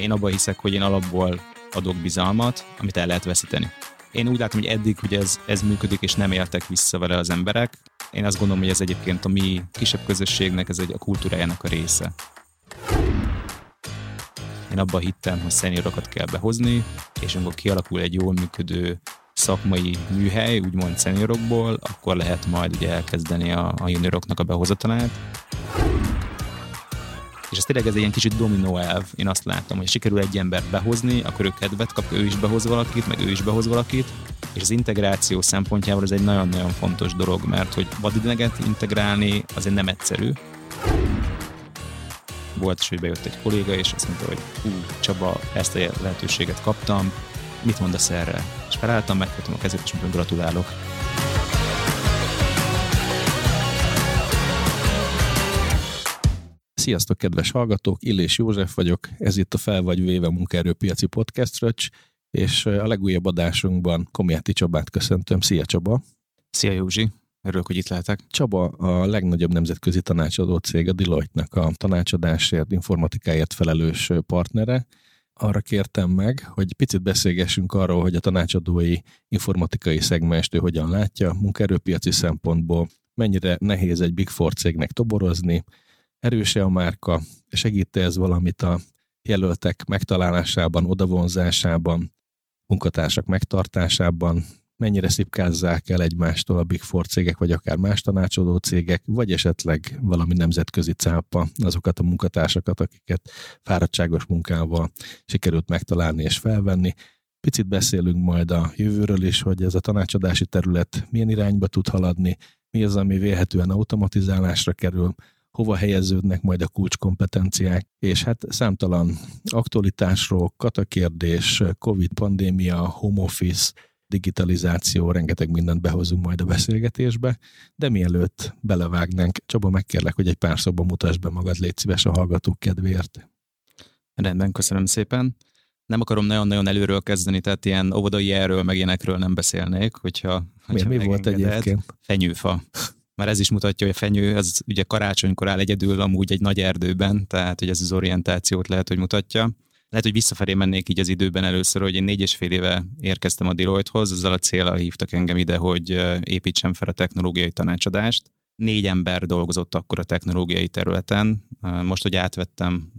Én abban hiszek, hogy én alapból adok bizalmat, amit el lehet veszíteni. Én úgy látom, hogy eddig hogy ez, ez működik, és nem éltek vissza vele az emberek. Én azt gondolom, hogy ez egyébként a mi kisebb közösségnek, ez egy a kultúrájának a része. Én abban hittem, hogy szeniorokat kell behozni, és amikor kialakul egy jól működő szakmai műhely, úgymond szeniorokból, akkor lehet majd ugye elkezdeni a, a junioroknak a behozatalát. És ez tényleg ez egy ilyen kicsit dominó elv. Én azt látom, hogy sikerül egy embert behozni, akkor ő kedvet kap, ő is behoz valakit, meg ő is behoz valakit, és az integráció szempontjából ez egy nagyon-nagyon fontos dolog, mert hogy vadideget integrálni azért nem egyszerű. Volt is, hogy bejött egy kolléga, és azt mondta, hogy hú, Csaba, ezt a lehetőséget kaptam, mit mondasz erre? És felálltam, megfogtam a kezét, és mondtam, gratulálok. Sziasztok, kedves hallgatók! Illés József vagyok, ez itt a Fel vagy Véve munkaerőpiaci podcast Röcs, és a legújabb adásunkban Komjáti Csabát köszöntöm. Szia Csaba! Szia Józsi! Örülök, hogy itt lehetek. Csaba a legnagyobb nemzetközi tanácsadó cég, a Deloitte-nak a tanácsadásért, informatikáért felelős partnere. Arra kértem meg, hogy picit beszélgessünk arról, hogy a tanácsadói informatikai szegmest ő hogyan látja, munkaerőpiaci szempontból, mennyire nehéz egy Big Four cégnek toborozni, erőse a márka, segít ez valamit a jelöltek megtalálásában, odavonzásában, munkatársak megtartásában, mennyire szipkázzák el egymástól a Big Four cégek, vagy akár más tanácsadó cégek, vagy esetleg valami nemzetközi cápa azokat a munkatársakat, akiket fáradtságos munkával sikerült megtalálni és felvenni. Picit beszélünk majd a jövőről is, hogy ez a tanácsadási terület milyen irányba tud haladni, mi az, ami vélhetően automatizálásra kerül, hova helyeződnek majd a kulcskompetenciák, és hát számtalan aktualitásról, katakérdés, Covid pandémia, home office, digitalizáció, rengeteg mindent behozunk majd a beszélgetésbe, de mielőtt belevágnánk, Csaba, megkérlek, hogy egy pár szóban mutasd be magad, légy szíves a hallgatók kedvéért. Rendben, köszönöm szépen. Nem akarom nagyon-nagyon előről kezdeni, tehát ilyen óvodai erről, meg ilyenekről nem beszélnék, hogyha... hogyha mi, mi volt egyébként? Fenyőfa. Már ez is mutatja, hogy a fenyő az ugye karácsonykor áll egyedül amúgy egy nagy erdőben, tehát hogy ez az orientációt lehet, hogy mutatja. Lehet, hogy visszafelé mennék így az időben először, hogy én négy és fél éve érkeztem a Deloitte-hoz, azzal a célral hívtak engem ide, hogy építsem fel a technológiai tanácsadást. Négy ember dolgozott akkor a technológiai területen. Most, hogy átvettem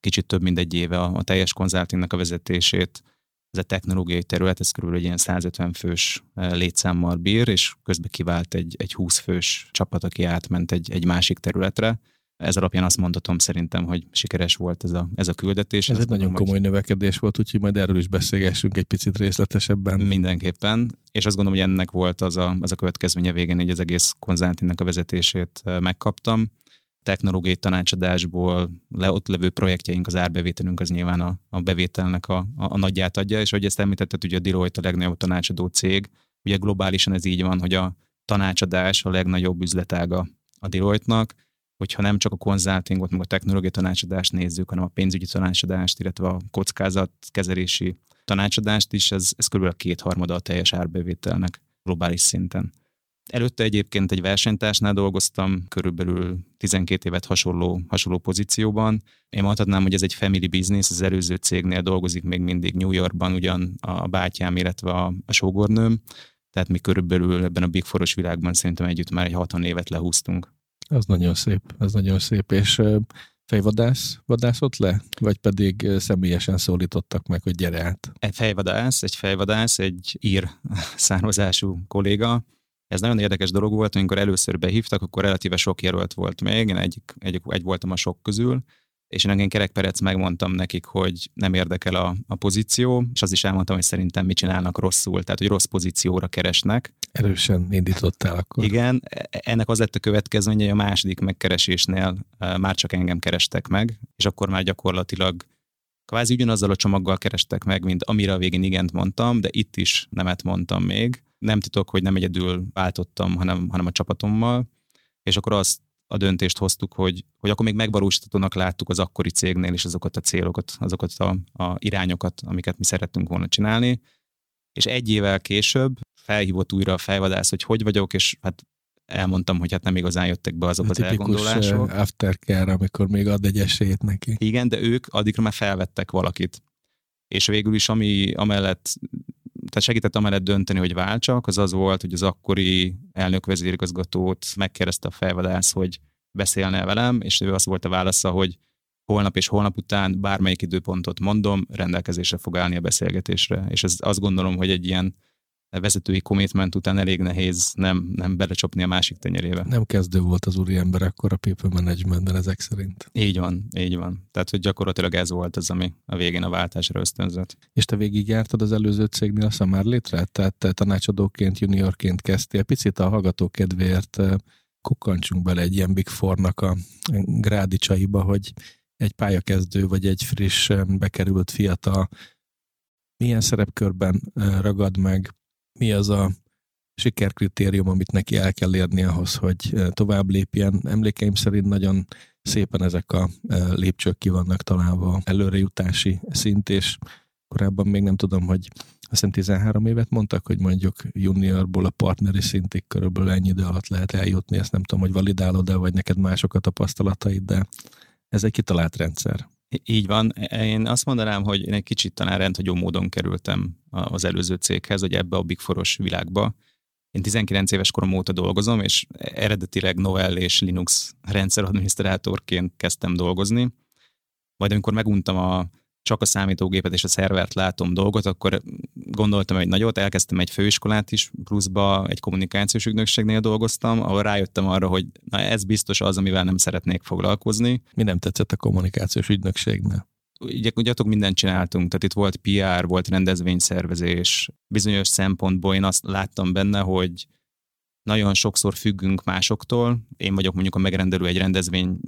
kicsit több mint egy éve a, teljes konzultingnak a vezetését, ez a technológiai terület, ez körülbelül egy ilyen 150 fős létszámmal bír, és közben kivált egy, egy 20 fős csapat, aki átment egy, egy másik területre. Ez alapján azt mondhatom szerintem, hogy sikeres volt ez a, ez a küldetés. Ez egy nagyon komoly hogy... növekedés volt, úgyhogy majd erről is beszélgessünk egy picit részletesebben. Mindenképpen, és azt gondolom, hogy ennek volt az a, az a következménye végén, hogy az egész konzultingnek a vezetését megkaptam technológiai tanácsadásból le, ott levő projektjeink, az árbevételünk az nyilván a, a bevételnek a, a, a nagyját adja, és hogy ezt említetted, ugye a Deloitte a legnagyobb tanácsadó cég, ugye globálisan ez így van, hogy a tanácsadás a legnagyobb üzletága a Deloitte-nak, hogyha nem csak a konzultingot, meg a technológiai tanácsadást nézzük, hanem a pénzügyi tanácsadást, illetve a kockázatkezelési tanácsadást is, ez, ez kb. a kétharmada a teljes árbevételnek globális szinten. Előtte egyébként egy versenytársnál dolgoztam, körülbelül 12 évet hasonló, hasonló pozícióban. Én mondhatnám, hogy ez egy family business, az előző cégnél dolgozik még mindig New Yorkban, ugyan a bátyám, illetve a, a sógornőm, tehát mi körülbelül ebben a Big Foros világban szerintem együtt már egy 60 évet lehúztunk. Ez nagyon szép, ez nagyon szép, és fejvadász vadászott le? Vagy pedig személyesen szólítottak meg, hogy gyere át? Egy fejvadász, egy fejvadász, egy ír származású kolléga, ez nagyon érdekes dolog volt, amikor először behívtak, akkor relatíve sok jelölt volt még, én egy, egy, egy voltam a sok közül, és én engem kerekperec megmondtam nekik, hogy nem érdekel a, a pozíció, és az is elmondtam, hogy szerintem mit csinálnak rosszul, tehát hogy rossz pozícióra keresnek. Erősen indítottál akkor. Igen, ennek az lett a következménye, hogy a második megkeresésnél már csak engem kerestek meg, és akkor már gyakorlatilag kvázi ugyanazzal a csomaggal kerestek meg, mint amire a végén igent mondtam, de itt is nemet mondtam még, nem titok, hogy nem egyedül váltottam, hanem, hanem a csapatommal, és akkor azt a döntést hoztuk, hogy, hogy akkor még megvalósítatónak láttuk az akkori cégnél is azokat a célokat, azokat a, a irányokat, amiket mi szerettünk volna csinálni. És egy évvel később felhívott újra a fejvadász, hogy hogy vagyok, és hát elmondtam, hogy hát nem igazán jöttek be azok A az elgondolások. aftercare, amikor még ad egy esélyt neki. Igen, de ők addigra már felvettek valakit. És végül is, ami amellett, tehát segített amellett dönteni, hogy váltsak, az az volt, hogy az akkori elnök vezérigazgatót megkérdezte a felvadász, hogy beszélne velem, és ő az volt a válasza, hogy holnap és holnap után bármelyik időpontot mondom, rendelkezésre fog állni a beszélgetésre. És ez azt gondolom, hogy egy ilyen vezetői commitment után elég nehéz nem, nem belecsapni a másik tenyerébe. Nem kezdő volt az úri ember akkor a people managementben ezek szerint. Így van, így van. Tehát, hogy gyakorlatilag ez volt az, ami a végén a váltásra ösztönzött. És te végigjártad az előző cégnél a Samár létre? Tehát te tanácsadóként, juniorként kezdtél. Picit a hallgató kedvéért kukkantsunk bele egy ilyen Big Four-nak a grádicsaiba, hogy egy pályakezdő vagy egy friss bekerült fiatal milyen szerepkörben ragad meg, mi az a sikerkritérium, amit neki el kell érni ahhoz, hogy tovább lépjen. Emlékeim szerint nagyon szépen ezek a lépcsők ki vannak találva előrejutási szint, és korábban még nem tudom, hogy azt hiszem 13 évet mondtak, hogy mondjuk juniorból a partneri szintig körülbelül ennyi idő alatt lehet eljutni, ezt nem tudom, hogy validálod-e, vagy neked mások a tapasztalataid, de ez egy kitalált rendszer. Így van. Én azt mondanám, hogy én egy kicsit talán rendhagyó módon kerültem az előző céghez, hogy ebbe a Big Foros világba. Én 19 éves korom óta dolgozom, és eredetileg Novell és Linux rendszeradminisztrátorként kezdtem dolgozni. Majd amikor meguntam a csak a számítógépet és a szervert látom dolgot, akkor gondoltam egy nagyot, elkezdtem egy főiskolát is, pluszba egy kommunikációs ügynökségnél dolgoztam, ahol rájöttem arra, hogy na ez biztos az, amivel nem szeretnék foglalkozni. Mi nem tetszett a kommunikációs ügynökségnél? Ugye, ugye mindent csináltunk, tehát itt volt PR, volt rendezvényszervezés, bizonyos szempontból én azt láttam benne, hogy nagyon sokszor függünk másoktól. Én vagyok mondjuk a megrendelő egy rendezvény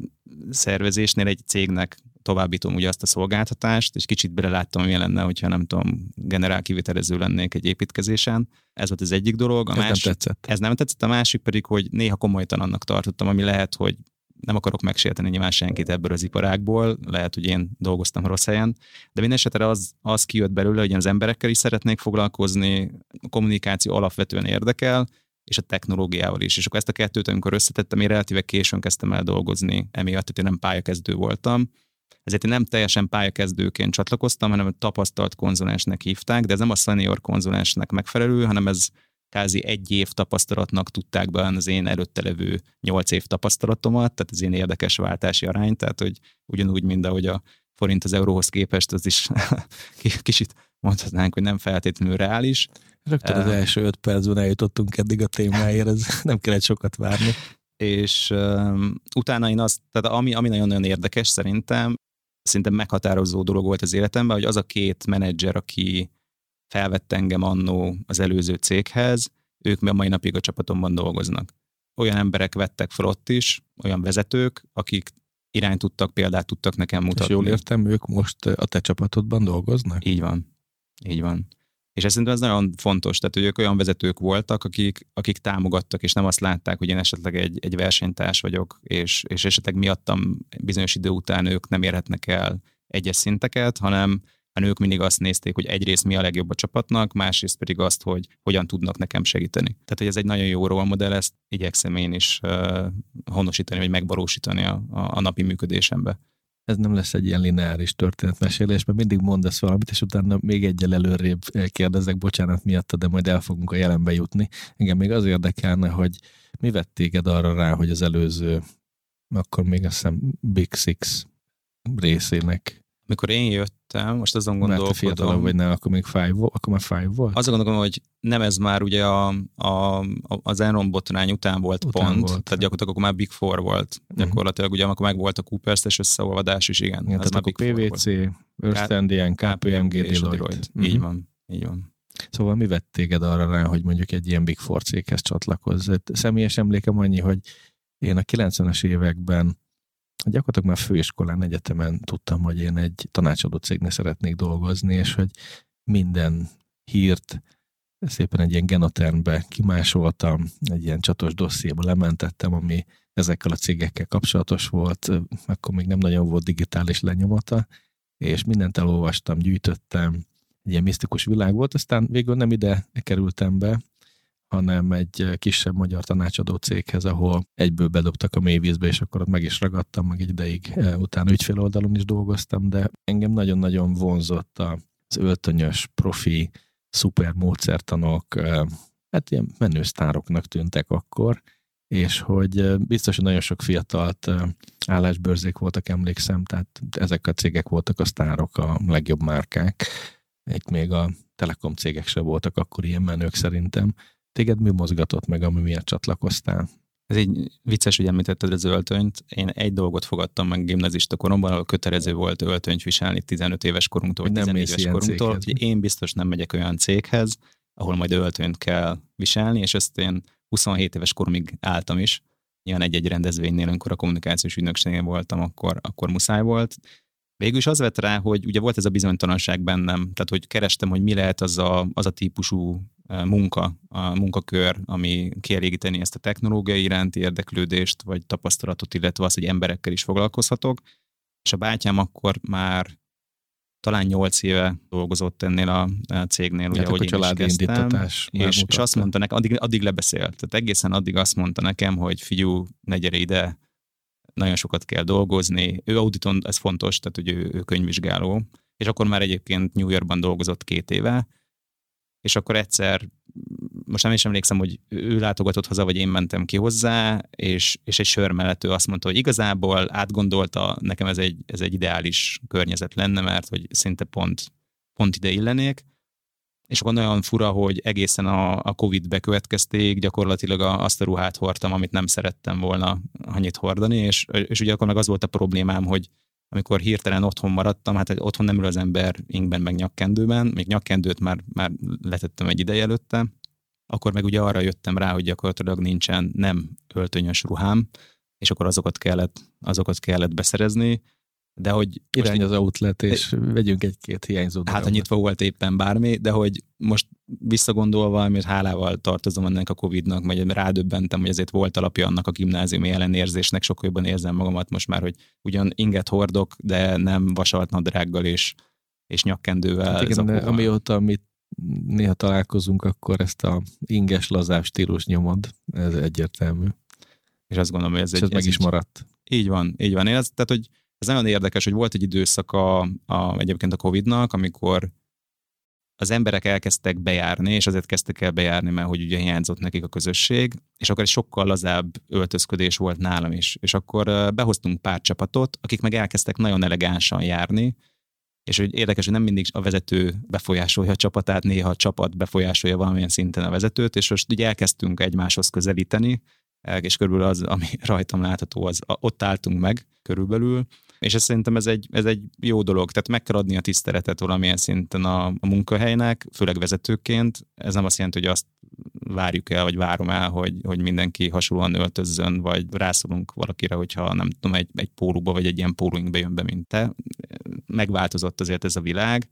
szervezésnél, egy cégnek továbbítom ugye azt a szolgáltatást, és kicsit beleláttam, milyen lenne, hogyha nem tudom, generál kivitelező lennék egy építkezésen. Ez volt az egyik dolog. A ez másik, nem tetszett. Ez nem tetszett, a másik pedig, hogy néha komolytalannak tartottam, ami lehet, hogy nem akarok megsérteni nyilván senkit ebből az iparágból, lehet, hogy én dolgoztam rossz helyen, de minden esetre az, az kijött belőle, hogy az emberekkel is szeretnék foglalkozni, a kommunikáció alapvetően érdekel, és a technológiával is. És akkor ezt a kettőt, amikor összetettem, én relatíve későn kezdtem el dolgozni, emiatt, hogy én nem pályakezdő voltam. Ezért én nem teljesen pályakezdőként csatlakoztam, hanem tapasztalt konzulensnek hívták, de ez nem a senior konzulensnek megfelelő, hanem ez kázi egy év tapasztalatnak tudták be az én előtte levő nyolc év tapasztalatomat, tehát ez én érdekes váltási arány, tehát hogy ugyanúgy, mint ahogy a forint az euróhoz képest, az is kicsit mondhatnánk, hogy nem feltétlenül reális. Rögtön az első öt percben eljutottunk eddig a témáért, ez nem kellett sokat várni. És um, utána én azt, tehát ami, ami nagyon-nagyon érdekes szerintem, szerintem meghatározó dolog volt az életemben, hogy az a két menedzser, aki felvett engem annó az előző céghez, ők a mai napig a csapatomban dolgoznak. Olyan emberek vettek fel ott is, olyan vezetők, akik irányt tudtak, példát tudtak nekem mutatni. És jól értem, ők most a te csapatodban dolgoznak? Így van. Így van. És ez szerintem ez nagyon fontos, tehát hogy ők olyan vezetők voltak, akik, akik támogattak, és nem azt látták, hogy én esetleg egy, egy versenytárs vagyok, és, és esetleg miattam bizonyos idő után ők nem érhetnek el egyes szinteket, hanem, hanem ők mindig azt nézték, hogy egyrészt mi a legjobb a csapatnak, másrészt pedig azt, hogy hogyan tudnak nekem segíteni. Tehát, hogy ez egy nagyon jó role modell, ezt igyekszem én is uh, honosítani, vagy megvalósítani a, a, a napi működésembe ez nem lesz egy ilyen lineáris történetmesélés, mert mindig mondasz valamit, és utána még egyel előrébb kérdezek, bocsánat miatta, de majd el fogunk a jelenbe jutni. Engem még az érdekelne, hogy mi vett téged arra rá, hogy az előző, akkor még azt hiszem Big Six részének mikor én jöttem, most azon gondolkodom... Mert fiatalabb vagy nem, akkor még five volt? Akkor már five volt? Azon gondolkodom, hogy nem ez már ugye a, a, az Enron botrány után volt után pont, volt. tehát gyakorlatilag akkor már Big Four volt. Uh-huh. Gyakorlatilag ugye akkor meg volt a Coopers-es összeolvadás is, igen. igen az már Big PVC, Ernst Young, KPMG, Deloitte. Uh-huh. Így van, így van. Szóval mi vett téged arra rá, hogy mondjuk egy ilyen Big Four céghez csatlakozz? Személyes emlékem annyi, hogy én a 90-es években gyakorlatilag már főiskolán, egyetemen tudtam, hogy én egy tanácsadó cégnél szeretnék dolgozni, és hogy minden hírt szépen egy ilyen genotermbe kimásoltam, egy ilyen csatos dossziéba lementettem, ami ezekkel a cégekkel kapcsolatos volt, akkor még nem nagyon volt digitális lenyomata, és mindent elolvastam, gyűjtöttem, egy ilyen misztikus világ volt, aztán végül nem ide kerültem be, hanem egy kisebb magyar tanácsadó céghez, ahol egyből bedobtak a mélyvízbe, és akkor ott meg is ragadtam, meg egy ideig utána ügyféloldalon is dolgoztam, de engem nagyon-nagyon vonzott az öltönyös, profi, szuper módszertanok, hát ilyen menő sztároknak tűntek akkor, és hogy biztos, hogy nagyon sok fiatalt állásbőrzék voltak, emlékszem, tehát ezek a cégek voltak a sztárok, a legjobb márkák. Itt még a telekom cégek se voltak akkor ilyen menők szerintem. Téged mi mozgatott meg, ami miatt csatlakoztál? Ez egy vicces, hogy említetted az öltönyt. Én egy dolgot fogadtam meg gimnazista koromban, ahol kötelező volt öltönyt viselni 15 éves korunktól, vagy 14 éves korunktól, hogy én biztos nem megyek olyan céghez, ahol majd öltönyt kell viselni, és ezt én 27 éves koromig álltam is. Nyilván egy-egy rendezvénynél, amikor a kommunikációs ügynökségnél voltam, akkor, akkor muszáj volt. Végül is az vett rá, hogy ugye volt ez a bizonytalanság bennem, tehát hogy kerestem, hogy mi lehet az a, az a típusú munka, a munkakör, ami kielégíteni ezt a technológiai iránti érdeklődést, vagy tapasztalatot, illetve az, hogy emberekkel is foglalkozhatok. És a bátyám akkor már talán nyolc éve dolgozott ennél a, a cégnél, ugye, hogy én is kezdtem, és, és azt mondta nekem, addig, addig lebeszélt, tehát egészen addig azt mondta nekem, hogy figyú, ne gyere ide, nagyon sokat kell dolgozni. Ő auditon, ez fontos, tehát hogy ő, ő könyvvizsgáló, és akkor már egyébként New Yorkban dolgozott két éve, és akkor egyszer, most nem is emlékszem, hogy ő látogatott haza, vagy én mentem ki hozzá, és, és egy sör mellett ő azt mondta, hogy igazából átgondolta, nekem ez egy, ez egy ideális környezet lenne, mert hogy szinte pont, pont ide illenék, és akkor olyan fura, hogy egészen a, a Covid bekövetkezték, gyakorlatilag azt a ruhát hordtam, amit nem szerettem volna annyit hordani, és, és ugye akkor meg az volt a problémám, hogy amikor hirtelen otthon maradtam, hát otthon nem ül az ember ingben meg nyakkendőben, még nyakkendőt már, már letettem egy ideje előtte, akkor meg ugye arra jöttem rá, hogy gyakorlatilag nincsen nem öltönyös ruhám, és akkor azokat kellett, azokat kellett beszerezni, de hogy... Irány az outlet, és egy, vegyünk egy-két hiányzó Hát, ha nyitva volt éppen bármi, de hogy most visszagondolva, mert hálával tartozom ennek a Covid-nak, vagy rádöbbentem, hogy ezért volt alapja annak a gimnáziumi ellenérzésnek, sokkal jobban érzem magamat most már, hogy ugyan inget hordok, de nem vasalt nadrággal és, és nyakkendővel. Hát igen, amióta amit néha találkozunk, akkor ezt a inges, lazáv stílus nyomod, ez egyértelmű. És azt gondolom, hogy ez, és egy, ez meg is maradt. Így van, így van. Én ez, tehát, hogy ez nagyon érdekes, hogy volt egy időszak a, a, egyébként a Covid-nak, amikor az emberek elkezdtek bejárni, és azért kezdtek el bejárni, mert hogy ugye hiányzott nekik a közösség, és akkor egy sokkal lazább öltözködés volt nálam is. És akkor behoztunk pár csapatot, akik meg elkezdtek nagyon elegánsan járni, és hogy érdekes, hogy nem mindig a vezető befolyásolja a csapatát, néha a csapat befolyásolja valamilyen szinten a vezetőt, és most ugye elkezdtünk egymáshoz közelíteni, és körülbelül az, ami rajtam látható, az ott álltunk meg körülbelül, és ez szerintem ez egy, ez egy jó dolog, tehát meg kell adni a tiszteletet valamilyen szinten a, a munkahelynek, főleg vezetőként. Ez nem azt jelenti, hogy azt várjuk el, vagy várom el, hogy, hogy mindenki hasonlóan öltözzön, vagy rászolunk valakire, hogyha nem tudom, egy, egy pólóba, vagy egy ilyen pólóinkbe jön be, mint te. Megváltozott azért ez a világ.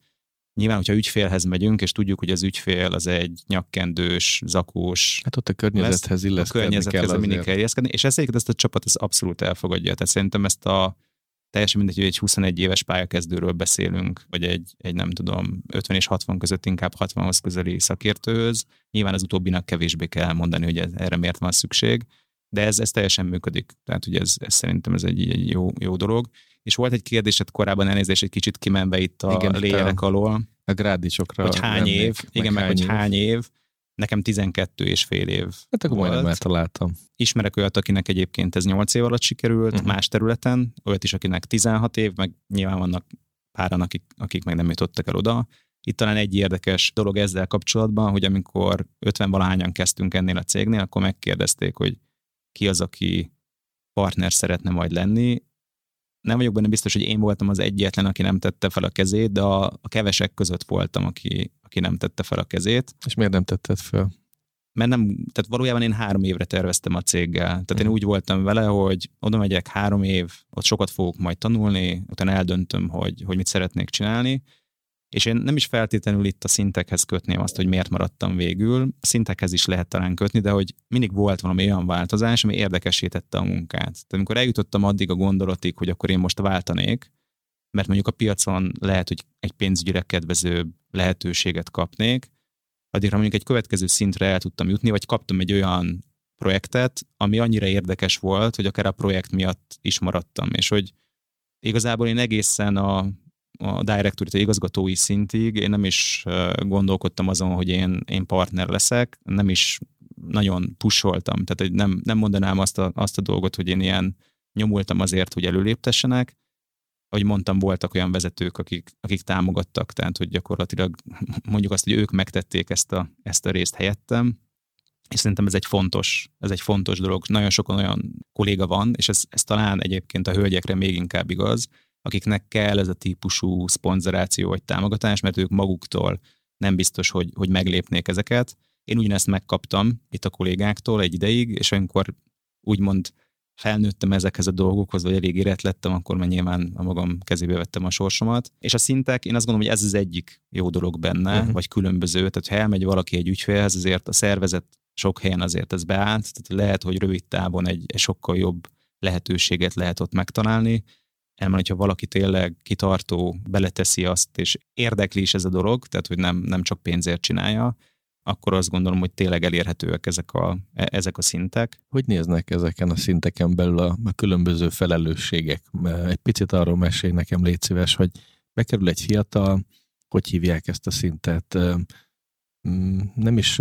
Nyilván, hogyha ügyfélhez megyünk, és tudjuk, hogy az ügyfél az egy nyakkendős, zakós. Hát ott a környezethez illeszkedni A környezethez kell mindig kell illeszkedni, és ezt, ezt a csapat ez abszolút elfogadja. Tehát szerintem ezt a teljesen mindegy, hogy egy 21 éves pályakezdőről beszélünk, vagy egy, egy nem tudom, 50 és 60 között inkább 60-hoz közeli szakértőhöz. Nyilván az utóbbinak kevésbé kell elmondani, hogy ez, erre miért van szükség, de ez, ez teljesen működik. Tehát, hogy ez, ez szerintem ez egy, egy jó, jó dolog. És volt egy kérdésed korábban elnézés, egy kicsit kimenve itt a igen, lények alól. A grádisokra. Hogy hány év, igen, meg, meg hogy hány év. Nekem 12 és fél év Hát akkor majdnem eltaláltam. Ismerek olyat, akinek egyébként ez 8 év alatt sikerült, uh-huh. más területen, olyat is, akinek 16 év, meg nyilván vannak páran, akik, akik meg nem jutottak el oda. Itt talán egy érdekes dolog ezzel kapcsolatban, hogy amikor 50 valahányan kezdtünk ennél a cégnél, akkor megkérdezték, hogy ki az, aki partner szeretne majd lenni. Nem vagyok benne biztos, hogy én voltam az egyetlen, aki nem tette fel a kezét, de a, a kevesek között voltam, aki, aki nem tette fel a kezét. És miért nem tetted fel? Mert nem, tehát valójában én három évre terveztem a céggel. Tehát mm. én mhm. úgy voltam vele, hogy oda megyek három év, ott sokat fogok majd tanulni, utána eldöntöm, hogy, hogy mit szeretnék csinálni, és én nem is feltétlenül itt a szintekhez kötném azt, hogy miért maradtam végül. A szintekhez is lehet talán kötni, de hogy mindig volt valami olyan változás, ami érdekesítette a munkát. Tehát amikor eljutottam addig a gondolatig, hogy akkor én most váltanék, mert mondjuk a piacon lehet, hogy egy pénzügyre kedvező lehetőséget kapnék, addigra mondjuk egy következő szintre el tudtam jutni, vagy kaptam egy olyan projektet, ami annyira érdekes volt, hogy akár a projekt miatt is maradtam, és hogy igazából én egészen a, a director, a igazgatói szintig. Én nem is gondolkodtam azon, hogy én, én partner leszek, nem is nagyon pusoltam, tehát hogy nem, nem mondanám azt a, azt a dolgot, hogy én ilyen nyomultam azért, hogy előléptessenek, ahogy mondtam, voltak olyan vezetők, akik, akik támogattak, tehát hogy gyakorlatilag mondjuk azt, hogy ők megtették ezt a, ezt a részt helyettem, és szerintem ez egy fontos, ez egy fontos dolog. Nagyon sokan olyan kolléga van, és ez, ez talán egyébként a hölgyekre még inkább igaz, akiknek kell ez a típusú szponzoráció vagy támogatás, mert ők maguktól nem biztos, hogy, hogy meglépnék ezeket. Én ugyanezt megkaptam itt a kollégáktól egy ideig, és amikor úgymond felnőttem ezekhez a dolgokhoz, vagy elég érett lettem, akkor már nyilván a magam kezébe vettem a sorsomat. És a szintek, én azt gondolom, hogy ez az egyik jó dolog benne, uh-huh. vagy különböző. Tehát ha elmegy valaki egy ügyfélhez, azért a szervezet sok helyen azért ez beállt, tehát lehet, hogy rövid távon egy, egy sokkal jobb lehetőséget lehet ott megtalálni. Elmen, hogyha valaki tényleg kitartó, beleteszi azt, és érdekli is ez a dolog, tehát hogy nem, nem csak pénzért csinálja, akkor azt gondolom, hogy tényleg elérhetőek ezek a, e, ezek a szintek. Hogy néznek ezeken a szinteken belül a, a különböző felelősségek? Egy picit arról mesélj nekem, légy szíves, hogy bekerül egy fiatal, hogy hívják ezt a szintet, mm, nem is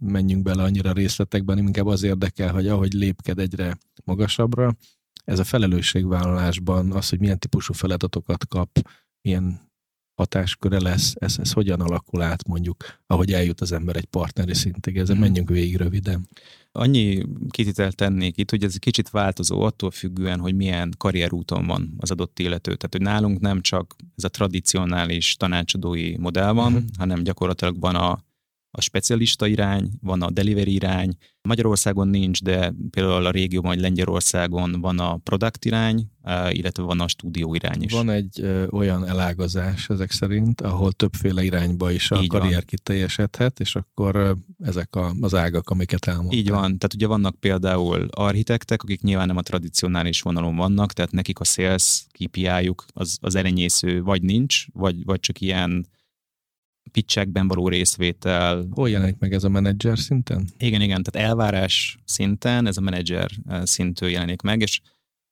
menjünk bele annyira részletekben, inkább az érdekel, hogy ahogy lépked egyre magasabbra, ez a felelősségvállalásban az, hogy milyen típusú feladatokat kap, milyen hatásköre lesz, ez, ez hogyan alakul át mondjuk, ahogy eljut az ember egy partneri szintig. Ezen hmm. menjünk végig röviden. Annyi kititelt tennék itt, hogy ez egy kicsit változó attól függően, hogy milyen karrierúton van az adott illető. Tehát, hogy nálunk nem csak ez a tradicionális tanácsadói modell van, uh-huh. hanem gyakorlatilag van a a specialista irány, van a delivery irány. Magyarországon nincs, de például a régióban, vagy Lengyelországon van a product irány, illetve van a stúdió irány is. Van egy ö, olyan elágazás ezek szerint, ahol többféle irányba is a Így karrier van. kiteljesedhet, és akkor ö, ezek a, az ágak, amiket elmondtam. Így van, tehát ugye vannak például architektek, akik nyilván nem a tradicionális vonalon vannak, tehát nekik a sales KPI-juk az, az elenyésző vagy nincs, vagy, vagy csak ilyen pitchekben való részvétel. Hol jelenik meg ez a menedzser szinten? Igen, igen, tehát elvárás szinten ez a menedzser eh, szintű jelenik meg, és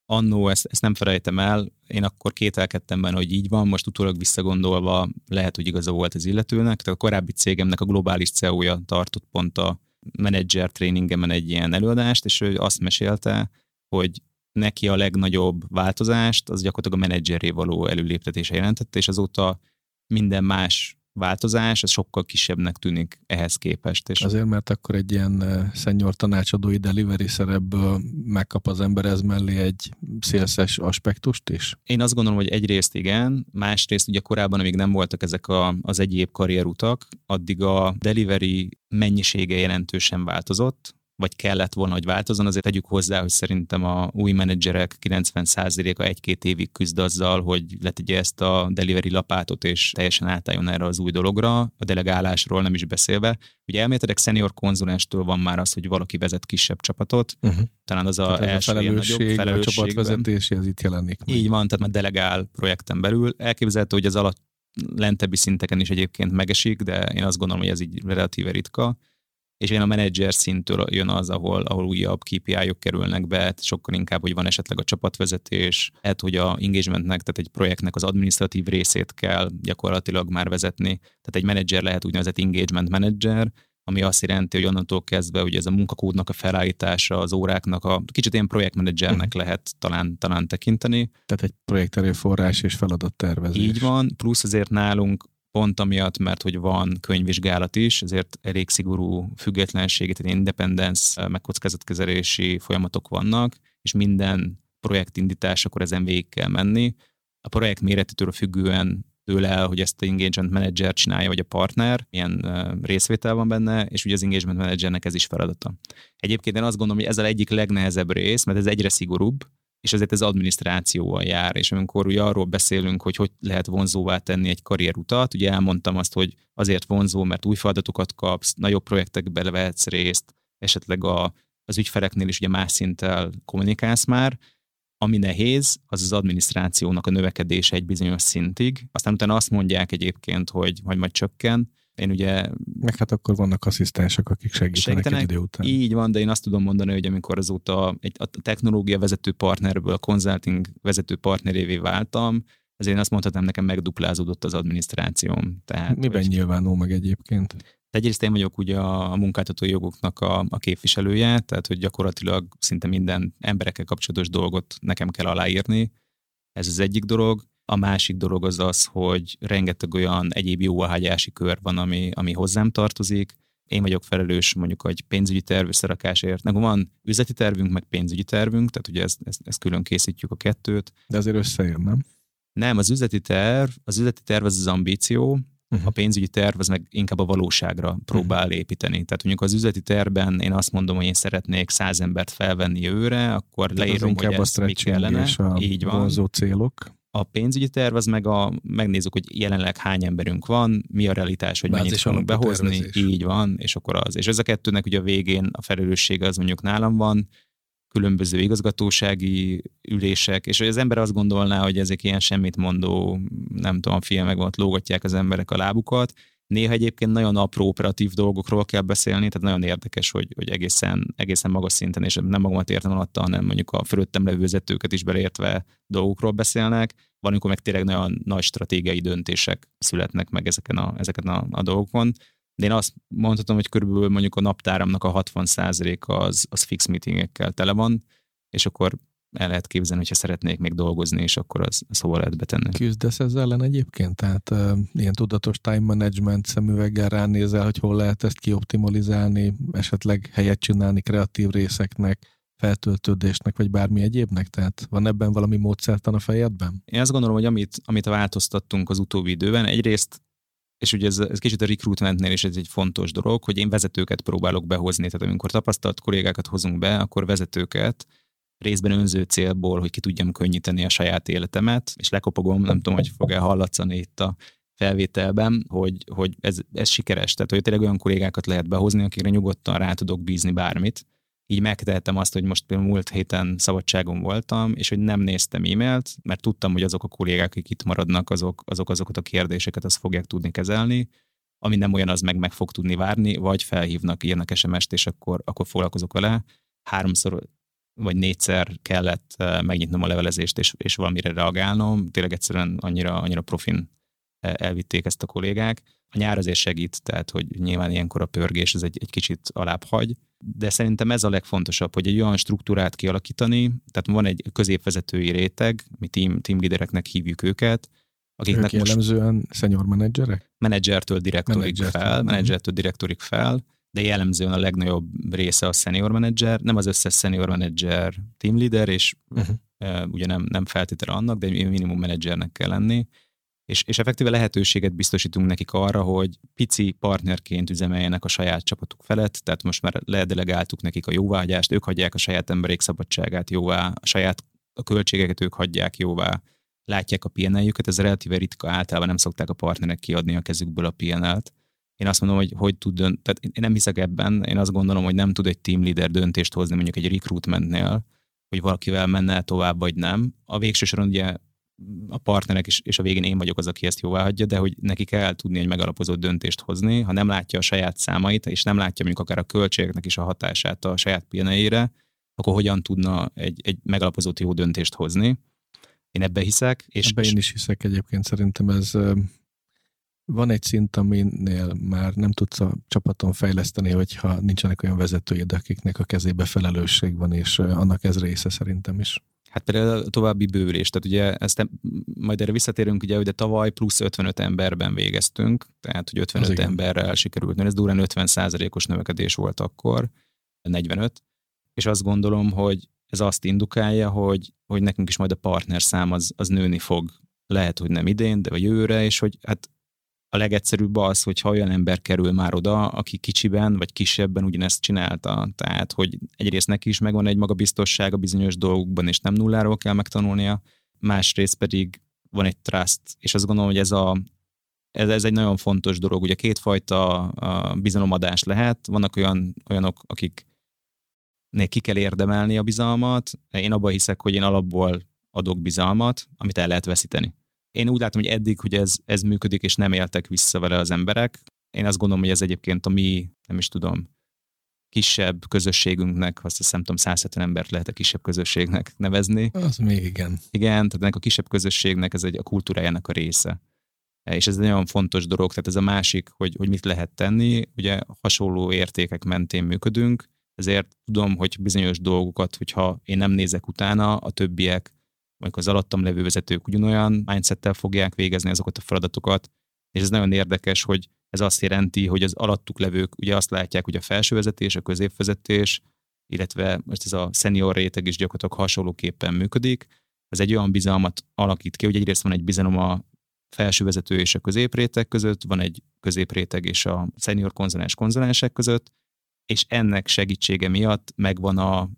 annó ezt, ezt nem felejtem el, én akkor kételkedtem benne, hogy így van, most utólag visszagondolva lehet, hogy igaza volt az illetőnek, tehát a korábbi cégemnek a globális CEO-ja tartott pont a menedzser tréningemen egy ilyen előadást, és ő azt mesélte, hogy neki a legnagyobb változást az gyakorlatilag a menedzseré való előléptetése jelentette, és azóta minden más változás, ez sokkal kisebbnek tűnik ehhez képest. És Azért, mert akkor egy ilyen szenyor tanácsadói delivery szerepből megkap az ember ez mellé egy szélszes aspektust is? Én azt gondolom, hogy egyrészt igen, másrészt ugye korábban, amíg nem voltak ezek a, az egyéb karrierutak, addig a delivery mennyisége jelentősen változott, vagy kellett volna, hogy változzon, azért tegyük hozzá, hogy szerintem a új menedzserek 90%-a egy-két évig küzd azzal, hogy letegye ezt a delivery lapátot, és teljesen átálljon erre az új dologra, a delegálásról nem is beszélve. Ugye elméletileg senior konzulenstől van már az, hogy valaki vezet kisebb csapatot, uh-huh. talán az a tehát első a felelősség, felelősség, a csapatvezetés, ez itt jelenik. Meg. Így van, tehát már delegál projekten belül. Elképzelhető, hogy az alatt lentebbi szinteken is egyébként megesik, de én azt gondolom, hogy ez így relatíve ritka és én a menedzser szintől jön az, ahol, ahol újabb KPI-ok kerülnek be, sokkal inkább, hogy van esetleg a csapatvezetés, lehet, hogy a engagementnek, tehát egy projektnek az administratív részét kell gyakorlatilag már vezetni. Tehát egy menedzser lehet úgynevezett engagement manager, ami azt jelenti, hogy onnantól kezdve, hogy ez a munkakódnak a felállítása, az óráknak a kicsit ilyen projektmenedzsernek uh-huh. lehet talán, talán tekinteni. Tehát egy projekterőforrás és feladattervezés. Így van, plusz azért nálunk pont amiatt, mert hogy van könyvvizsgálat is, ezért elég szigorú függetlenség, tehát independence, eh, megkockázatkezelési folyamatok vannak, és minden projektindítás, akkor ezen végig kell menni. A projekt méretétől függően tőle el, hogy ezt a engagement manager csinálja, vagy a partner, milyen uh, részvétel van benne, és ugye az engagement managernek ez is feladata. Egyébként én azt gondolom, hogy ez az egyik legnehezebb rész, mert ez egyre szigorúbb, és ezért ez adminisztrációval jár, és amikor ugye arról beszélünk, hogy hogy lehet vonzóvá tenni egy karrierutat, ugye elmondtam azt, hogy azért vonzó, mert új feladatokat kapsz, nagyobb projektekbe vehetsz részt, esetleg a, az ügyfeleknél is ugye más szinttel kommunikálsz már, ami nehéz, az az adminisztrációnak a növekedése egy bizonyos szintig. Aztán utána azt mondják egyébként, hogy, hogy majd csökken, Én ugye... Meg hát akkor vannak asszisztensek, akik segítenek, segítenek egy idő után. Így van, de én azt tudom mondani, hogy amikor azóta egy, a technológia vezető partnerből a consulting vezető partnerévé váltam, ezért azt mondhatnám, nekem megduplázódott az adminisztrációm. Tehát, Miben hogy... nyilvánul meg egyébként? Egyrészt én vagyok ugye a, a munkáltatói jogoknak a, a képviselője, tehát hogy gyakorlatilag szinte minden emberekkel kapcsolatos dolgot nekem kell aláírni. Ez az egyik dolog. A másik dolog az az, hogy rengeteg olyan egyéb jóváhagyási kör van, ami, ami hozzám tartozik. Én vagyok felelős mondjuk egy pénzügyi terv összerakásért. Nekünk van üzleti tervünk, meg pénzügyi tervünk, tehát ugye ezt, ezt, ezt külön készítjük a kettőt. De azért összejön, nem? Nem, az üzleti terv, az üzleti terv az az ambíció, uh-huh. a pénzügyi terv az meg inkább a valóságra próbál uh-huh. építeni. Tehát mondjuk az üzleti tervben én azt mondom, hogy én szeretnék száz embert felvenni jövőre, akkor Tehát leírom, hogy ez mi kellene. A Így van. célok. A pénzügyi terv az meg a, megnézzük, hogy jelenleg hány emberünk van, mi a realitás, hogy Bázis mennyit fogunk behozni. Tervezés. Így van, és akkor az. És ez a kettőnek ugye a végén a felelőssége az mondjuk nálam van, különböző igazgatósági ülések, és hogy az ember azt gondolná, hogy ezek ilyen semmit mondó, nem tudom, filmek volt, lógatják az emberek a lábukat. Néha egyébként nagyon apró operatív dolgokról kell beszélni, tehát nagyon érdekes, hogy, hogy egészen, egészen magas szinten, és nem magamat értem alatta, hanem mondjuk a fölöttem levő vezetőket is beleértve dolgokról beszélnek. Van, amikor meg tényleg nagyon nagy stratégiai döntések születnek meg ezeken a, ezeken a, a dolgokon. De én azt mondhatom, hogy körülbelül mondjuk a naptáramnak a 60%-a az, az fix meetingekkel tele van, és akkor el lehet képzelni, hogyha szeretnék még dolgozni, és akkor az, az hova lehet betenni. Küzdesz ezzel ellen egyébként? Tehát uh, ilyen tudatos time management szemüveggel ránézel, hogy hol lehet ezt kioptimalizálni, esetleg helyet csinálni kreatív részeknek, feltöltődésnek, vagy bármi egyébnek? Tehát van ebben valami módszertan a fejedben? Én azt gondolom, hogy amit, amit változtattunk az utóbbi időben, egyrészt és ugye ez, ez kicsit a recruitmentnél is ez egy fontos dolog, hogy én vezetőket próbálok behozni. Tehát amikor tapasztalt kollégákat hozunk be, akkor vezetőket részben önző célból, hogy ki tudjam könnyíteni a saját életemet, és lekopogom, nem tudom, hogy fog-e hallatszani itt a felvételben, hogy, hogy ez, ez sikeres. Tehát, hogy tényleg olyan kollégákat lehet behozni, akikre nyugodtan rá tudok bízni bármit, így megtehettem azt, hogy most például múlt héten szabadságon voltam, és hogy nem néztem e-mailt, mert tudtam, hogy azok a kollégák, akik itt maradnak, azok, azok azokat a kérdéseket azt fogják tudni kezelni, ami nem olyan, az meg meg fog tudni várni, vagy felhívnak, írnak SMS-t, és akkor, akkor foglalkozok vele. Háromszor vagy négyszer kellett megnyitnom a levelezést, és, és valamire reagálnom. Tényleg egyszerűen annyira, annyira profin eh, elvitték ezt a kollégák. A nyár azért segít, tehát hogy nyilván ilyenkor a pörgés ez egy, egy kicsit alább hagy, de szerintem ez a legfontosabb, hogy egy olyan struktúrát kialakítani, tehát van egy középvezetői réteg, mi team, team leadereknek hívjuk őket, akiknek ők jellemzően most senior menedzserek? Menedzsertől direktorig Menedzsertől. fel, menedzsertől direktorig fel, de jellemzően a legnagyobb része a senior menedzser, nem az összes senior menedzser team leader, és uh-huh. uh, ugye nem, nem feltétele annak, de minimum menedzsernek kell lenni, és, és effektíve lehetőséget biztosítunk nekik arra, hogy pici partnerként üzemeljenek a saját csapatuk felett, tehát most már ledelegáltuk nekik a jóvágyást, ők hagyják a saját emberek szabadságát jóvá, a saját a költségeket ők hagyják jóvá, látják a PNL-jüket, ez relatíve ritka, általában nem szokták a partnerek kiadni a kezükből a PNL-t. Én azt mondom, hogy hogy tud dönt, tehát én nem hiszek ebben, én azt gondolom, hogy nem tud egy team leader döntést hozni mondjuk egy recruitmentnél, hogy valakivel menne tovább, vagy nem. A végső soron ugye a partnerek is, és a végén én vagyok az, aki ezt jóvá hagyja, de hogy neki kell tudni egy megalapozott döntést hozni, ha nem látja a saját számait, és nem látja mondjuk akár a költségeknek is a hatását a saját pillanére, akkor hogyan tudna egy, egy megalapozott jó döntést hozni. Én ebbe hiszek. És ebbe én is hiszek egyébként, szerintem ez van egy szint, aminél már nem tudsz a csapaton fejleszteni, hogyha nincsenek olyan vezetőid, akiknek a kezébe felelősség van, és annak ez része szerintem is. Hát például a további bővülés, tehát ugye ezt majd erre visszatérünk, ugye, hogy tavaly plusz 55 emberben végeztünk, tehát hogy 55 Az emberrel igen. sikerült, mert ez durán 50 os növekedés volt akkor, 45, és azt gondolom, hogy ez azt indukálja, hogy, hogy nekünk is majd a partner szám az, az nőni fog. Lehet, hogy nem idén, de a jövőre, és hogy hát a legegyszerűbb az, hogy ha olyan ember kerül már oda, aki kicsiben vagy kisebben ugyanezt csinálta. Tehát, hogy egyrészt neki is megvan egy magabiztossága bizonyos dolgokban, és nem nulláról kell megtanulnia, másrészt pedig van egy trust, és azt gondolom, hogy ez, a, ez, ez egy nagyon fontos dolog. Ugye kétfajta bizalomadás lehet, vannak olyan, olyanok, akik ki kell érdemelni a bizalmat. Én abban hiszek, hogy én alapból adok bizalmat, amit el lehet veszíteni. Én úgy látom, hogy eddig, hogy ez, ez működik, és nem éltek vissza vele az emberek. én azt gondolom, hogy ez egyébként a mi, nem is tudom, kisebb közösségünknek, azt hiszem, tudom, 170 embert lehet a kisebb közösségnek nevezni. Az még igen. Igen, tehát ennek a kisebb közösségnek ez egy a kultúrájának a része. És ez egy nagyon fontos dolog, tehát ez a másik, hogy, hogy mit lehet tenni. Ugye hasonló értékek mentén működünk, ezért tudom, hogy bizonyos dolgokat, hogyha én nem nézek utána, a többiek, vagy az alattam levő vezetők ugyanolyan mindsettel fogják végezni azokat a feladatokat, és ez nagyon érdekes, hogy ez azt jelenti, hogy az alattuk levők ugye azt látják, hogy a felső vezetés, a középvezetés, illetve most ez a senior réteg is gyakorlatilag hasonlóképpen működik. Ez egy olyan bizalmat alakít ki, hogy egyrészt van egy bizalom a felső vezető és a középréteg között, van egy középréteg és a senior konzulens konzulensek között, és ennek segítsége miatt megvan a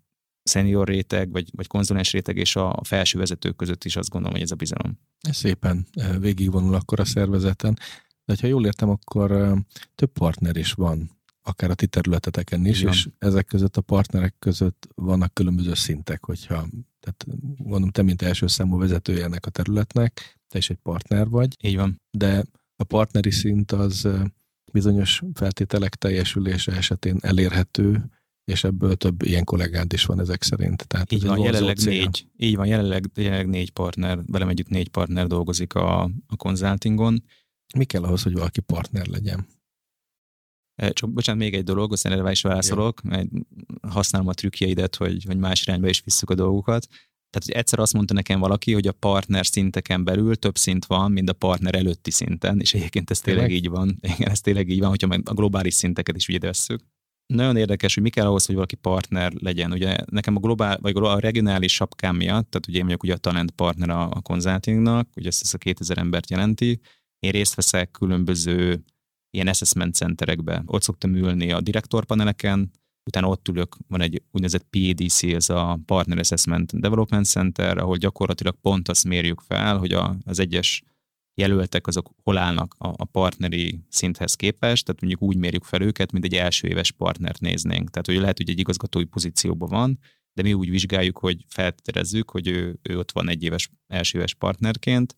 senior réteg, vagy, vagy konzulens réteg és a felső vezetők között is azt gondolom, hogy ez a bizalom. Ez szépen eh, végigvonul akkor a szervezeten. De ha jól értem, akkor eh, több partner is van, akár a ti területeteken is, Igen. és ezek között a partnerek között vannak különböző szintek, hogyha, tehát gondolom te, mint első számú vezetője ennek a területnek, te is egy partner vagy. Így van. De a partneri szint az eh, bizonyos feltételek teljesülése esetén elérhető, és ebből több ilyen kollégád is van ezek szerint. Tehát így van, jelenleg cél. négy, így van, jelenleg, jelenleg négy partner, velem együtt négy partner dolgozik a, a consultingon. Mi kell ahhoz, hogy valaki partner legyen? Eh, csak, bocsánat, még egy dolog, aztán erre is válaszolok, mert használom a trükkjeidet, hogy, hogy más irányba is visszük a dolgokat. Tehát, hogy egyszer azt mondta nekem valaki, hogy a partner szinteken belül több szint van, mint a partner előtti szinten, és egyébként ez tényleg, tényleg így van. Igen, ez tényleg így van, hogyha meg a globális szinteket is ugye vesszük nagyon érdekes, hogy mi kell ahhoz, hogy valaki partner legyen. Ugye nekem a globál, vagy a regionális sapkám miatt, tehát ugye én vagyok ugye a talent partner a, a consultingnak, ugye ezt, ezt a 2000 embert jelenti, én részt veszek különböző ilyen assessment centerekbe. Ott szoktam ülni a direktorpaneleken, utána ott ülök, van egy úgynevezett PADC, ez a Partner Assessment Development Center, ahol gyakorlatilag pont azt mérjük fel, hogy a, az egyes jelöltek azok hol állnak a, a partneri szinthez képest, tehát mondjuk úgy mérjük fel őket, mint egy első éves partnert néznénk. Tehát, hogy lehet, hogy egy igazgatói pozícióban van, de mi úgy vizsgáljuk, hogy feltételezzük, hogy ő, ő ott van egy éves, első éves partnerként,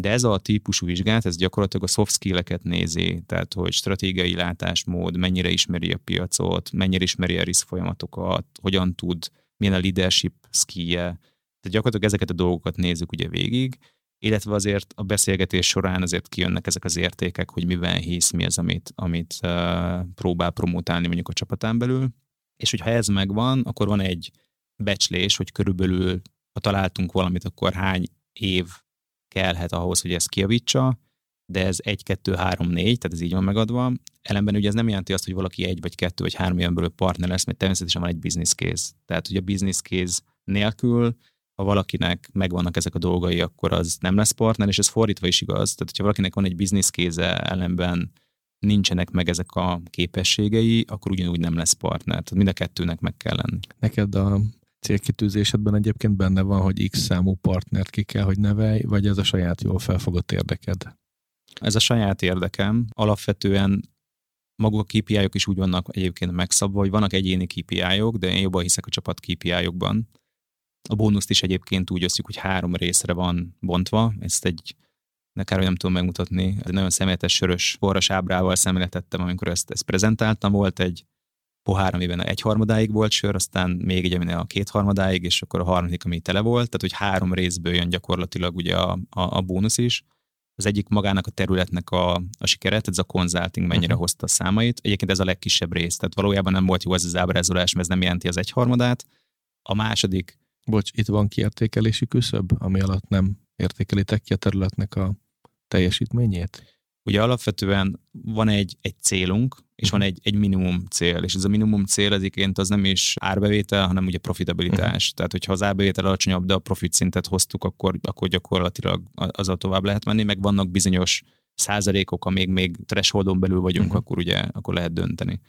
de ez a típusú vizsgát, ez gyakorlatilag a soft skill-eket nézi, tehát hogy stratégiai látásmód, mennyire ismeri a piacot, mennyire ismeri a risk folyamatokat, hogyan tud, milyen a leadership skillje. Tehát gyakorlatilag ezeket a dolgokat nézzük ugye végig, illetve azért a beszélgetés során azért kijönnek ezek az értékek, hogy mivel hisz, mi az, amit, amit próbál promotálni mondjuk a csapatán belül. És hogyha ez megvan, akkor van egy becslés, hogy körülbelül, ha találtunk valamit, akkor hány év kellhet ahhoz, hogy ezt kiavítsa, de ez 1, 2, 3, 4, tehát ez így van megadva. Ellenben ugye ez nem jelenti azt, hogy valaki egy, vagy kettő, vagy három éven partner lesz, mert természetesen van egy business case. Tehát, hogy a business case nélkül ha valakinek megvannak ezek a dolgai, akkor az nem lesz partner, és ez fordítva is igaz. Tehát, hogyha valakinek van egy business kéze, ellenben nincsenek meg ezek a képességei, akkor ugyanúgy nem lesz partner. Tehát mind a kettőnek meg kell lenni. Neked a célkitűzésedben egyébként benne van, hogy X számú partnert ki kell, hogy nevelj, vagy ez a saját jól felfogott érdeked? Ez a saját érdekem. Alapvetően maguk a KPI-ok is úgy vannak egyébként megszabva, hogy vannak egyéni KPI-ok, de én jobban hiszek a csapat KPI-okban. A bónuszt is egyébként úgy osztjuk, hogy három részre van bontva. Ezt egy akár nem tudom megmutatni, ez egy nagyon szemléletes sörös forras ábrával szemléltettem, amikor ezt, ezt prezentáltam. Volt egy pohár, amiben egy harmadáig volt sör, aztán még egy, aminek a kétharmadáig, és akkor a harmadik, ami tele volt. Tehát, hogy három részből jön gyakorlatilag ugye a, a, a bónusz is. Az egyik magának a területnek a, a sikeret, ez a consulting mennyire uh-huh. hozta a számait. Egyébként ez a legkisebb rész, tehát valójában nem volt jó ez az ábrázolás, mert ez nem jelenti az egyharmadát. A második Bocs, itt van kiértékelési küszöb, ami alatt nem értékelitek ki a területnek a teljesítményét? Ugye alapvetően van egy, egy célunk, és van egy, egy minimum cél, és ez a minimum cél egyébként az nem is árbevétel, hanem ugye profitabilitás. Uh-huh. Tehát, hogyha az árbevétel alacsonyabb, de a profit szintet hoztuk, akkor, akkor gyakorlatilag azzal tovább lehet menni, meg vannak bizonyos százalékok, amíg még thresholdon belül vagyunk, uh-huh. akkor ugye akkor lehet dönteni.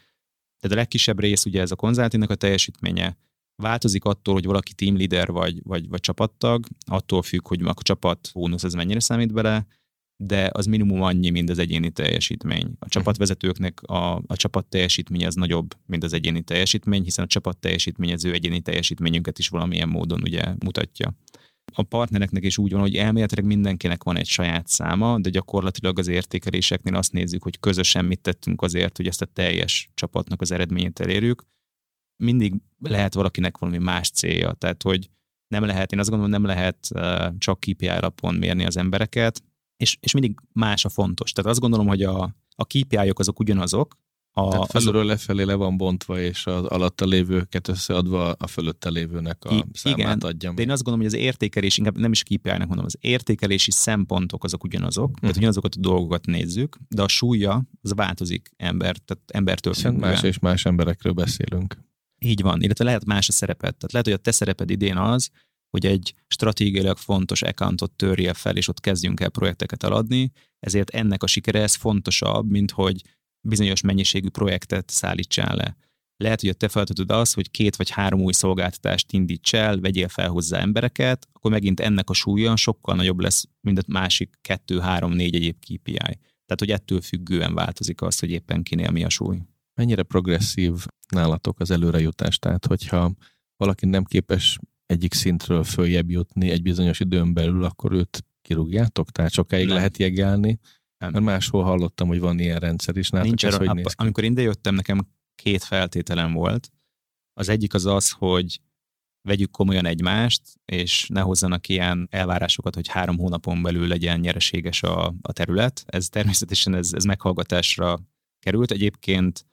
Tehát a legkisebb rész ugye ez a konzultingnak a teljesítménye, Változik attól, hogy valaki team leader vagy, vagy, vagy csapattag, attól függ, hogy a csapat bónusz ez mennyire számít bele, de az minimum annyi, mint az egyéni teljesítmény. A csapatvezetőknek a, a csapat teljesítmény az nagyobb, mint az egyéni teljesítmény, hiszen a csapat teljesítmény az ő egyéni teljesítményünket is valamilyen módon ugye mutatja. a partnereknek is úgy van, hogy elméletileg mindenkinek van egy saját száma, de gyakorlatilag az értékeléseknél azt nézzük, hogy közösen mit tettünk azért, hogy ezt a teljes csapatnak az eredményét elérjük. Mindig lehet valakinek valami más célja, tehát hogy nem lehet, én azt gondolom, nem lehet csak KPI alapon mérni az embereket, és, és mindig más a fontos. Tehát azt gondolom, hogy a, a KPI-ok azok ugyanazok, a, Tehát felülről azok... lefelé le van bontva, és az alatta lévőket összeadva a fölötte lévőnek a I, számát igen, adja. De én azt gondolom, hogy az értékelés, inkább nem is KPI-nek mondom, az értékelési szempontok azok ugyanazok, uh-huh. tehát ugyanazokat a dolgokat nézzük, de a súlya az változik ember, tehát embertől Hiszen más és más emberekről beszélünk. Így van, illetve lehet más a szerepet. Tehát lehet, hogy a te szereped idén az, hogy egy stratégiailag fontos accountot törje fel, és ott kezdjünk el projekteket eladni, ezért ennek a sikere ez fontosabb, mint hogy bizonyos mennyiségű projektet szállítsál le. Lehet, hogy a te feladatod az, hogy két vagy három új szolgáltatást indíts el, vegyél fel hozzá embereket, akkor megint ennek a súlya sokkal nagyobb lesz, mint a másik kettő, három, négy egyéb KPI. Tehát, hogy ettől függően változik az, hogy éppen kinél mi a súly. Mennyire progresszív nálatok az előrejutás? Tehát, hogyha valaki nem képes egyik szintről följebb jutni egy bizonyos időn belül, akkor őt kirúgjátok? Tehát sokáig nem. lehet jegelni? Mert máshol hallottam, hogy van ilyen rendszer is. Nálatok Nincs ez, hogy néz Amikor ide jöttem, nekem két feltételem volt. Az egyik az az, hogy vegyük komolyan egymást, és ne hozzanak ilyen elvárásokat, hogy három hónapon belül legyen nyereséges a, a terület. Ez természetesen ez, ez meghallgatásra került. Egyébként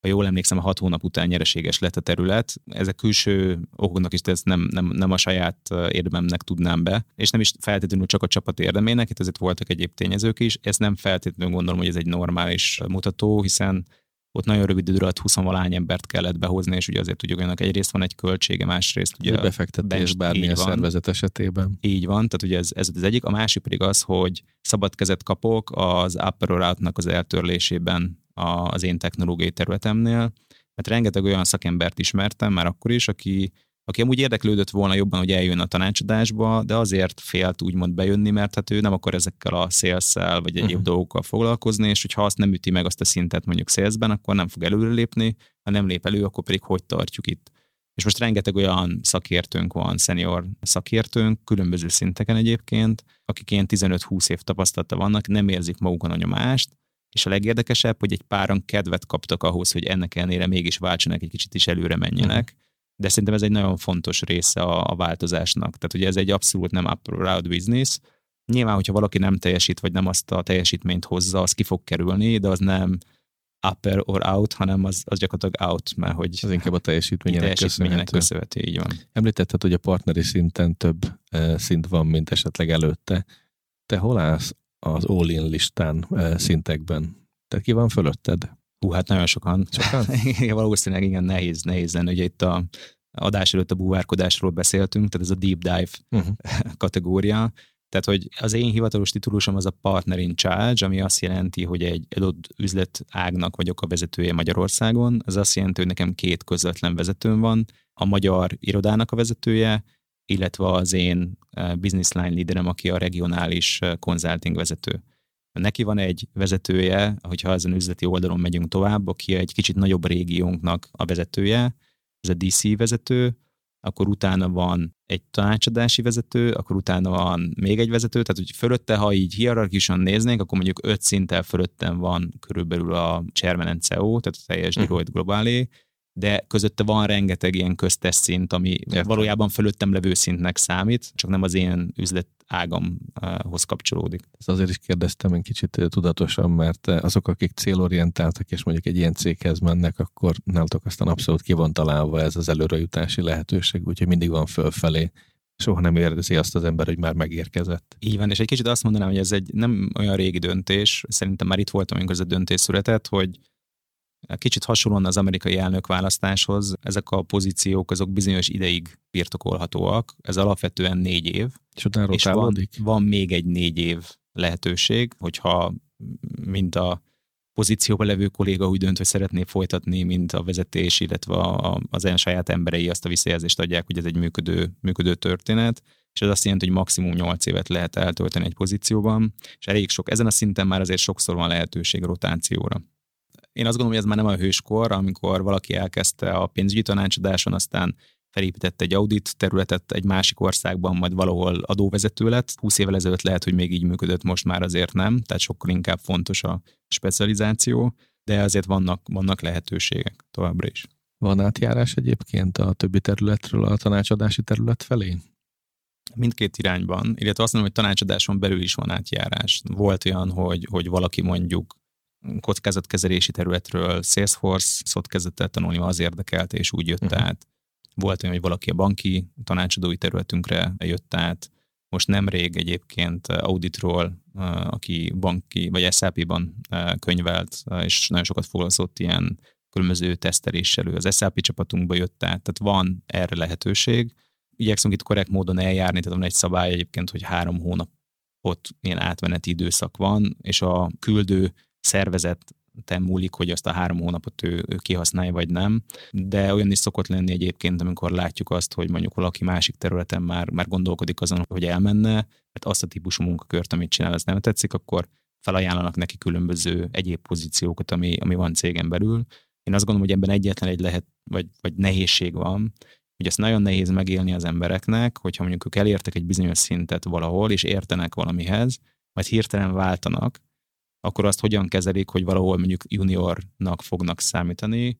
ha jól emlékszem, a hat hónap után nyereséges lett a terület. Ezek külső okoknak is ezt nem, nem, nem a saját érdememnek tudnám be, és nem is feltétlenül csak a csapat érdemének, itt azért voltak egyéb tényezők is. Ezt nem feltétlenül gondolom, hogy ez egy normális mutató, hiszen ott nagyon rövid idő alatt 20 valány embert kellett behozni, és ugye azért tudjuk, hogy egyrészt van egy költsége, másrészt ugye a befektetés bármilyen szervezet esetében. Így van, tehát ugye ez, ez az egyik. A másik pedig az, hogy szabad kezet kapok az upper az eltörlésében az én technológiai területemnél, mert rengeteg olyan szakembert ismertem már akkor is, aki, aki amúgy érdeklődött volna jobban, hogy eljön a tanácsadásba, de azért félt úgymond bejönni, mert hát ő nem akar ezekkel a szélszel vagy egyéb uh-huh. dolgokkal foglalkozni, és hogyha azt nem üti meg azt a szintet mondjuk szélszben, akkor nem fog előrelépni, ha nem lép elő, akkor pedig hogy tartjuk itt. És most rengeteg olyan szakértőnk van, senior szakértőnk, különböző szinteken egyébként, akik ilyen 15-20 év tapasztalata vannak, nem érzik magukon a nyomást, és a legérdekesebb, hogy egy páran kedvet kaptak ahhoz, hogy ennek ellenére mégis váltsanak, egy kicsit is előre menjenek. Uh-huh. De szerintem ez egy nagyon fontos része a, a változásnak. Tehát ugye ez egy abszolút nem up or out business. Nyilván, hogyha valaki nem teljesít, vagy nem azt a teljesítményt hozza, az ki fog kerülni, de az nem upper or out, hanem az, az gyakorlatilag out, mert hogy... Az inkább a teljesítményének, teljesítményének köszönhető. így van. Említetted, hogy a partneri szinten több uh, szint van, mint esetleg előtte. Te hol állsz az all-in listán szintekben. Tehát ki van fölötted? Hú, hát nagyon sokan. Sokan? igen, valószínűleg igen, nehéz, nehéz lenne. Ugye itt a adás előtt a búvárkodásról beszéltünk, tehát ez a deep dive uh-huh. kategória. Tehát, hogy az én hivatalos titulusom az a partner in charge, ami azt jelenti, hogy egy adott üzlet ágnak vagyok a vezetője Magyarországon. Ez azt jelenti, hogy nekem két közvetlen vezetőm van. A magyar irodának a vezetője, illetve az én business line leaderem, aki a regionális consulting vezető. Neki van egy vezetője, hogyha ezen üzleti oldalon megyünk tovább, aki egy kicsit nagyobb régiónknak a vezetője, ez a DC vezető, akkor utána van egy tanácsadási vezető, akkor utána van még egy vezető, tehát hogy fölötte, ha így hierarchikusan néznénk, akkor mondjuk öt szinttel fölöttem van körülbelül a Chairman and CEO, tehát a teljes uh-huh. Deloitte Globálé, de közötte van rengeteg ilyen köztes szint, ami Értem. valójában fölöttem levő szintnek számít, csak nem az én üzlet ágamhoz kapcsolódik. Ez azért is kérdeztem egy kicsit tudatosan, mert azok, akik célorientáltak, és mondjuk egy ilyen céghez mennek, akkor nálatok aztán abszolút ki van találva ez az előrejutási lehetőség, úgyhogy mindig van fölfelé soha nem érzi azt az ember, hogy már megérkezett. Így van, és egy kicsit azt mondanám, hogy ez egy nem olyan régi döntés, szerintem már itt voltam, amikor ez a döntés született, hogy Kicsit hasonlóan az amerikai elnökválasztáshoz, ezek a pozíciók azok bizonyos ideig birtokolhatóak, ez alapvetően négy év. És utána és van, van még egy négy év lehetőség, hogyha mint a pozícióban levő kolléga úgy dönt, hogy szeretné folytatni, mint a vezetés, illetve a, az en saját emberei azt a visszajelzést adják, hogy ez egy működő, működő történet, és ez azt jelenti, hogy maximum 8 évet lehet eltölteni egy pozícióban, és elég sok, ezen a szinten már azért sokszor van lehetőség rotációra. Én azt gondolom, hogy ez már nem a hőskor, amikor valaki elkezdte a pénzügyi tanácsadáson, aztán felépített egy audit területet egy másik országban, majd valahol adóvezető lett. 20 évvel ezelőtt lehet, hogy még így működött, most már azért nem, tehát sokkal inkább fontos a specializáció, de azért vannak, vannak lehetőségek továbbra is. Van átjárás egyébként a többi területről a tanácsadási terület felé? Mindkét irányban, illetve azt mondom, hogy tanácsadáson belül is van átjárás. Volt olyan, hogy, hogy valaki mondjuk kockázatkezelési területről Salesforce-ot kezdett el tanulni, az érdekelte, és úgy jött uh-huh. át. Volt olyan, hogy valaki a banki tanácsadói területünkre jött át. Most nemrég egyébként auditról, aki banki vagy SAP-ban könyvelt, és nagyon sokat foglalkozott ilyen különböző teszteléssel, az SAP csapatunkba jött át, tehát van erre lehetőség. Igyekszünk itt korrekt módon eljárni, tehát van egy szabály egyébként, hogy három hónap ott ilyen átmeneti időszak van, és a küldő szervezet múlik, hogy azt a három hónapot ő, ő kihasználja, vagy nem. De olyan is szokott lenni egyébként, amikor látjuk azt, hogy mondjuk valaki másik területen már, már gondolkodik azon, hogy elmenne, mert azt a típusú munkakört, amit csinál, az nem tetszik, akkor felajánlanak neki különböző egyéb pozíciókat, ami, ami van cégen belül. Én azt gondolom, hogy ebben egyetlen egy lehet, vagy, vagy nehézség van, hogy ezt nagyon nehéz megélni az embereknek, hogyha mondjuk ők elértek egy bizonyos szintet valahol, és értenek valamihez, majd hirtelen váltanak, akkor azt hogyan kezelik, hogy valahol mondjuk juniornak fognak számítani,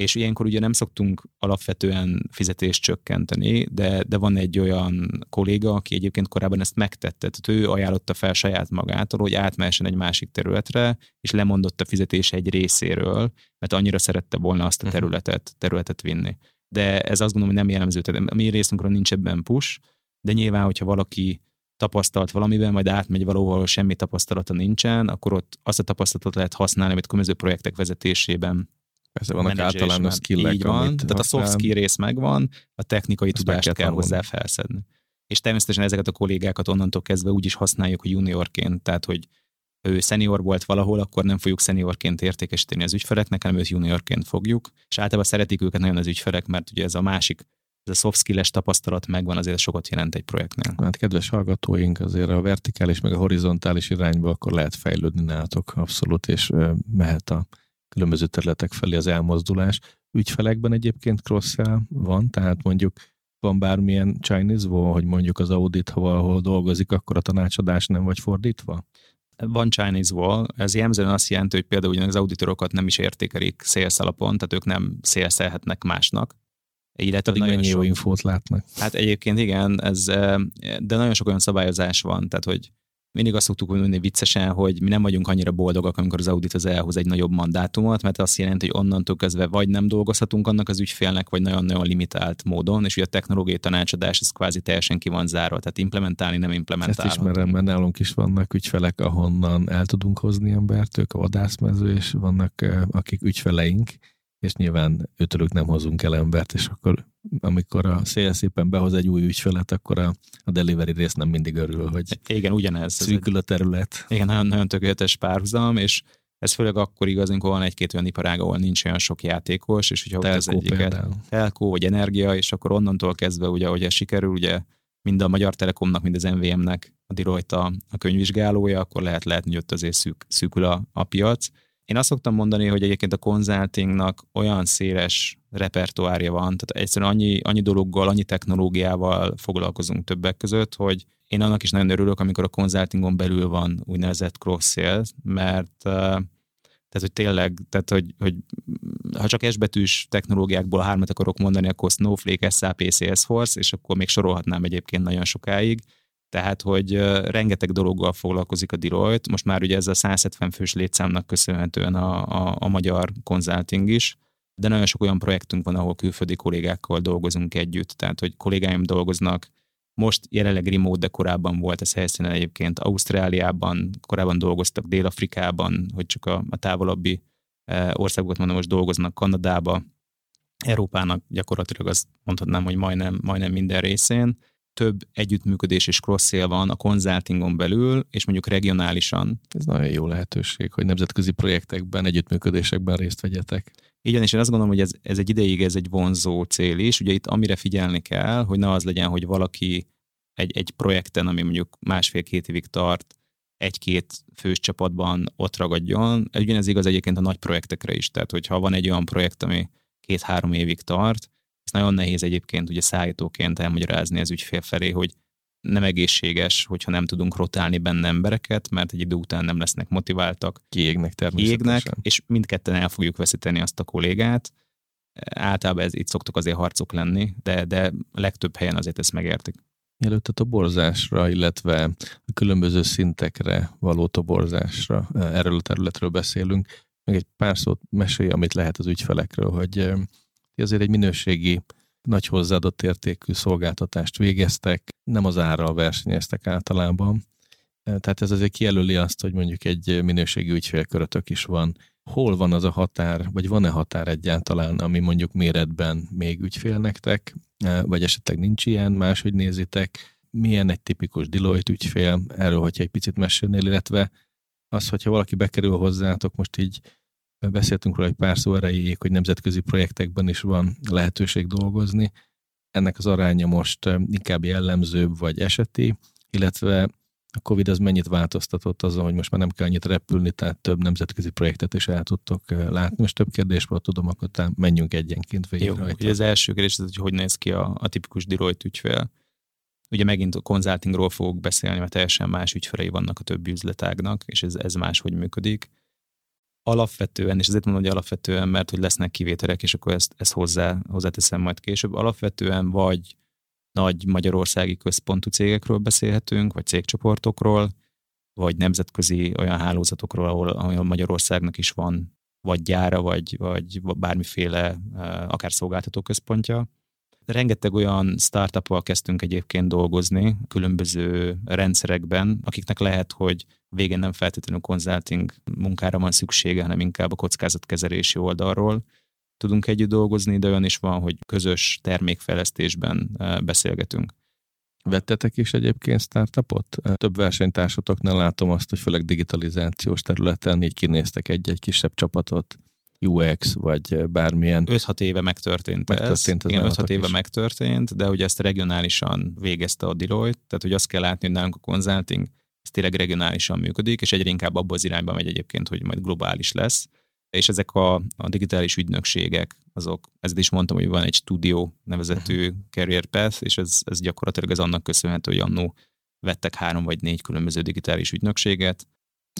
és ilyenkor ugye nem szoktunk alapvetően fizetést csökkenteni, de, de van egy olyan kolléga, aki egyébként korábban ezt megtette, tehát ő ajánlotta fel saját magától, hogy átmehessen egy másik területre, és lemondott a fizetés egy részéről, mert annyira szerette volna azt a mhm. területet, területet vinni. De ez azt gondolom, hogy nem jellemző, tehát a mi részünkről nincs ebben push, de nyilván, hogyha valaki tapasztalt valamiben, majd átmegy valahol, semmi tapasztalata nincsen, akkor ott azt a tapasztalatot lehet használni, amit különböző projektek vezetésében Persze vannak általános skillek, Így van, tehát a soft skill rész megvan, a technikai Azt tudást kell, kell hozzá felszedni. És természetesen ezeket a kollégákat onnantól kezdve úgy is használjuk, hogy juniorként, tehát hogy ő senior volt valahol, akkor nem fogjuk seniorként értékesíteni az ügyfeleknek, hanem őt juniorként fogjuk, és általában szeretik őket nagyon az ügyfelek, mert ugye ez a másik ez a soft skilles tapasztalat megvan, azért sokat jelent egy projektnél. Hát kedves hallgatóink, azért a vertikális meg a horizontális irányba akkor lehet fejlődni nálatok abszolút, és mehet a különböző területek felé az elmozdulás. Ügyfelekben egyébként cross van, tehát mondjuk van bármilyen Chinese wall, hogy mondjuk az audit, ha valahol dolgozik, akkor a tanácsadás nem vagy fordítva? Van Chinese wall, ez jellemzően azt jelenti, hogy például az auditorokat nem is értékelik sales alapon, tehát ők nem szélszelhetnek másnak, illetve Pedig nagyon jó infót látnak. Hát egyébként igen, ez, de nagyon sok olyan szabályozás van, tehát hogy mindig azt szoktuk mondani viccesen, hogy mi nem vagyunk annyira boldogak, amikor az audit az elhoz egy nagyobb mandátumot, mert azt jelenti, hogy onnantól kezdve vagy nem dolgozhatunk annak az ügyfélnek, vagy nagyon-nagyon limitált módon, és ugye a technológiai tanácsadás ez kvázi teljesen ki van zárva, tehát implementálni nem implementálni. Ezt ismerem, mert nálunk is vannak ügyfelek, ahonnan el tudunk hozni embert, ők a vadászmező, és vannak akik ügyfeleink, és nyilván őtőlük nem hozunk el embert, és akkor amikor a szél szépen behoz egy új ügyfelet, akkor a, a delivery rész nem mindig örül, hogy igen, ugyanez. Szűkül a terület. Igen, nagyon, nagyon tökéletes párhuzam, és ez főleg akkor igaz, amikor van egy-két olyan iparág, ahol nincs olyan sok játékos, és hogyha telkó az egyiket, telkó vagy energia, és akkor onnantól kezdve, ugye, hogy ez sikerül, ugye mind a Magyar Telekomnak, mind az MVM-nek a Deloitte a, a könyvvizsgálója, akkor lehet lehet, hogy ott azért szűk, szűkül a, a piac én azt szoktam mondani, hogy egyébként a konzultingnak olyan széles repertoárja van, tehát egyszerűen annyi, annyi dologgal, annyi technológiával foglalkozunk többek között, hogy én annak is nagyon örülök, amikor a konzultingon belül van úgynevezett cross-sale, mert tehát, hogy tényleg, tehát, hogy, hogy ha csak esbetűs technológiákból hármat akarok mondani, akkor Snowflake, SAP, Salesforce, és akkor még sorolhatnám egyébként nagyon sokáig, tehát, hogy rengeteg dologgal foglalkozik a Deloitte, most már ugye ez a 170 fős létszámnak köszönhetően a, a, a magyar konzulting is, de nagyon sok olyan projektünk van, ahol külföldi kollégákkal dolgozunk együtt, tehát, hogy kollégáim dolgoznak, most jelenleg remote, de korábban volt ez helyszínen egyébként Ausztráliában, korábban dolgoztak Dél-Afrikában, hogy csak a, a távolabbi országokat mondom, most dolgoznak Kanadába, Európának gyakorlatilag azt mondhatnám, hogy majdnem, majdnem minden részén, több együttműködés és cross van a konzultingon belül, és mondjuk regionálisan. Ez nagyon jó lehetőség, hogy nemzetközi projektekben, együttműködésekben részt vegyetek. Igen, és én azt gondolom, hogy ez, ez egy ideig ez egy vonzó cél is. Ugye itt amire figyelni kell, hogy ne az legyen, hogy valaki egy, egy projekten, ami mondjuk másfél-két évig tart, egy-két fős csapatban ott ragadjon. Ugyanez igaz egyébként a nagy projektekre is. Tehát, hogyha van egy olyan projekt, ami két-három évig tart, Ezt nagyon nehéz egyébként ugye szállítóként elmagyarázni az ügyfél felé, hogy nem egészséges, hogyha nem tudunk rotálni benne embereket, mert egy idő után nem lesznek motiváltak. Kiégnek természetesen. Kiégnek, és mindketten el fogjuk veszíteni azt a kollégát. Általában ez itt szoktak azért harcok lenni, de, de legtöbb helyen azért ezt megértik. Mielőtt a toborzásra, illetve a különböző szintekre való toborzásra, erről a területről beszélünk, meg egy pár szót mesélj, amit lehet az ügyfelekről, hogy azért egy minőségi nagy hozzáadott értékű szolgáltatást végeztek, nem az árral versenyeztek általában. Tehát ez azért kijelöli azt, hogy mondjuk egy minőségi ügyfélkörötök is van. Hol van az a határ, vagy van-e határ egyáltalán, ami mondjuk méretben még ügyfél nektek, vagy esetleg nincs ilyen, máshogy nézitek, milyen egy tipikus Deloitte ügyfél, erről, hogyha egy picit mesélnél, illetve az, hogyha valaki bekerül hozzátok, most így beszéltünk róla egy pár szó erejéig, hogy nemzetközi projektekben is van lehetőség dolgozni. Ennek az aránya most inkább jellemzőbb vagy eseti, illetve a Covid az mennyit változtatott azon, hogy most már nem kell annyit repülni, tehát több nemzetközi projektet is el tudtok látni. Most több kérdés volt, tudom, akkor menjünk egyenként végig Jó, rajta. Ugye az első kérdés az, hogy hogy néz ki a, a tipikus Deloitte ügyfél. Ugye megint a konzultingról fogok beszélni, mert teljesen más ügyfelei vannak a többi üzletágnak, és ez, ez máshogy működik alapvetően, és ezért mondom, hogy alapvetően, mert hogy lesznek kivételek, és akkor ezt, ezt hozzá, hozzáteszem majd később, alapvetően vagy nagy magyarországi központú cégekről beszélhetünk, vagy cégcsoportokról, vagy nemzetközi olyan hálózatokról, ahol, ahol Magyarországnak is van vagy gyára, vagy, vagy bármiféle akár szolgáltató központja. Rengeteg olyan startup kezdtünk egyébként dolgozni különböző rendszerekben, akiknek lehet, hogy végén nem feltétlenül konzulting munkára van szüksége, hanem inkább a kockázatkezelési oldalról tudunk együtt dolgozni, de olyan is van, hogy közös termékfejlesztésben e, beszélgetünk. Vettetek is egyébként startupot? Több versenytársatoknál látom azt, hogy főleg digitalizációs területen így kinéztek egy-egy kisebb csapatot. UX, vagy bármilyen. 5-6 éve megtörtént, megtörtént ez. Igen, 5-6 éve is. megtörtént, de ugye ezt regionálisan végezte a Deloitte, tehát hogy azt kell látni, hogy nálunk a consulting ez tényleg regionálisan működik, és egyre inkább abban az irányba megy egyébként, hogy majd globális lesz. És ezek a, a digitális ügynökségek, azok, ezt is mondtam, hogy van egy stúdió nevezetű uh-huh. career path, és ez, ez gyakorlatilag ez annak köszönhető, hogy annó vettek három vagy négy különböző digitális ügynökséget.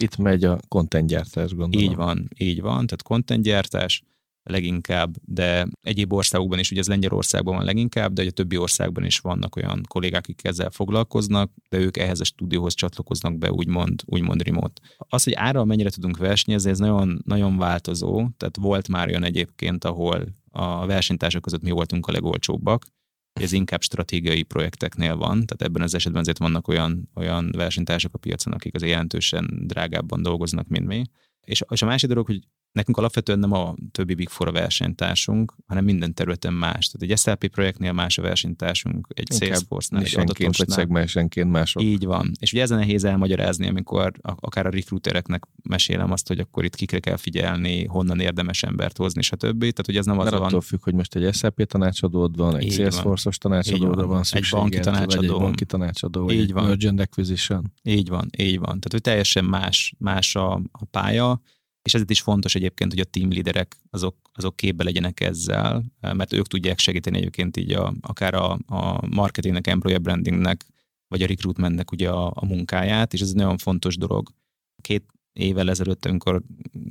Itt megy a contentgyártás, gondolom. Így van, így van, tehát contentgyártás, leginkább, de egyéb országokban is, ugye ez Lengyelországban van leginkább, de a többi országban is vannak olyan kollégák, akik ezzel foglalkoznak, de ők ehhez a stúdióhoz csatlakoznak be, úgymond, úgymond remote. Az, hogy árral mennyire tudunk versenyezni, ez nagyon, nagyon változó, tehát volt már olyan egyébként, ahol a versenytársak között mi voltunk a legolcsóbbak, ez inkább stratégiai projekteknél van, tehát ebben az esetben azért vannak olyan, olyan versenytársak a piacon, akik azért jelentősen drágábban dolgoznak, mint mi. És, és a másik dolog, hogy nekünk alapvetően nem a többi Big Four a versenytársunk, hanem minden területen más. Tehát egy SLP projektnél más a versenytársunk, egy Salesforce-nál, egy adatosnál. vagy szegmensenként mások. Így van. És ugye ezen nehéz elmagyarázni, amikor akár a recruitereknek mesélem azt, hogy akkor itt kikre kell figyelni, honnan érdemes embert hozni, stb. Tehát, hogy ez nem az Mert van. attól függ, hogy most egy SLP tanácsadód van, egy Salesforce-os tanácsadódra van, szükség. egy banki tanácsadó. Egy banki tanácsadó, így van. Mergent Acquisition. Így van, így van. Tehát, hogy teljesen más, más a, a pálya és ezért is fontos egyébként, hogy a team leaderek azok, azok képbe legyenek ezzel, mert ők tudják segíteni egyébként így a, akár a, a marketingnek, employer brandingnek, vagy a recruitmentnek ugye a, a munkáját, és ez egy nagyon fontos dolog. Két évvel ezelőtt, amikor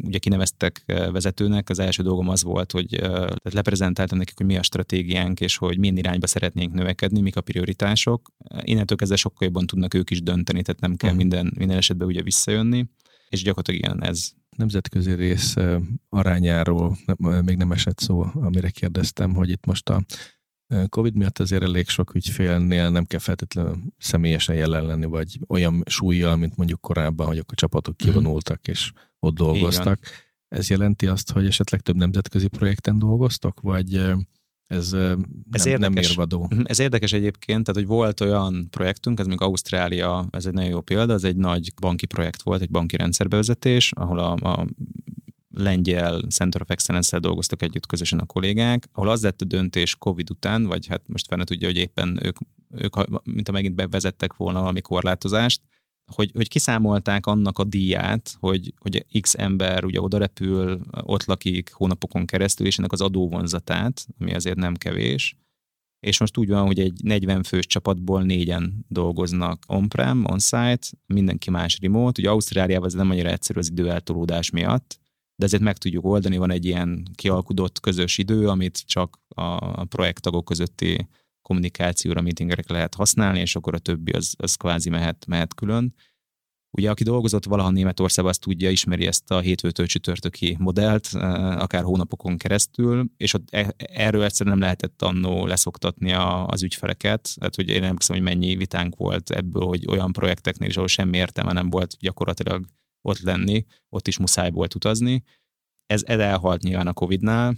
ugye kineveztek vezetőnek, az első dolgom az volt, hogy tehát leprezentáltam nekik, hogy mi a stratégiánk, és hogy milyen irányba szeretnénk növekedni, mik a prioritások. Innentől kezdve sokkal jobban tudnak ők is dönteni, tehát nem kell uh-huh. minden, minden esetben ugye visszajönni, és gyakorlatilag igen, ez, nemzetközi rész arányáról még nem esett szó, amire kérdeztem, hogy itt most a Covid miatt azért elég sok ügyfélnél nem kell feltétlenül személyesen jelen lenni, vagy olyan súlyjal, mint mondjuk korábban, hogy a csapatok mhm. kivonultak és ott dolgoztak. Ez jelenti azt, hogy esetleg több nemzetközi projekten dolgoztok, vagy ez, ez nem, érdekes, nem mérvadó. Mhm, ez érdekes egyébként, tehát hogy volt olyan projektünk, ez még Ausztrália, ez egy nagyon jó példa, ez egy nagy banki projekt volt, egy banki rendszerbevezetés, ahol a, a lengyel Center of Excellence-szel dolgoztak együtt közösen a kollégák, ahol az lett a döntés Covid után, vagy hát most fene tudja, hogy éppen ők, ők mint a megint bevezettek volna valami korlátozást, hogy, hogy kiszámolták annak a díját, hogy, hogy X ember ugye oda repül, ott lakik hónapokon keresztül, és ennek az adóvonzatát, ami azért nem kevés, és most úgy van, hogy egy 40 fős csapatból négyen dolgoznak on-prem, on-site, mindenki más remote. Ugye Ausztráliában ez nem annyira egyszerű az időeltolódás miatt, de ezért meg tudjuk oldani, van egy ilyen kialkudott közös idő, amit csak a projekttagok közötti kommunikációra, meetingekre lehet használni, és akkor a többi az, az kvázi mehet, mehet külön. Ugye, aki dolgozott valaha Németországban, azt tudja, ismeri ezt a hétfőtől csütörtöki modellt, akár hónapokon keresztül, és ott e, erről egyszerűen nem lehetett annó leszoktatni a, az ügyfeleket. Tehát, hogy én nem hiszem, hogy mennyi vitánk volt ebből, hogy olyan projekteknél is, ahol semmi értelme nem volt gyakorlatilag ott lenni, ott is muszáj volt utazni. Ez, ez elhalt nyilván a Covid-nál,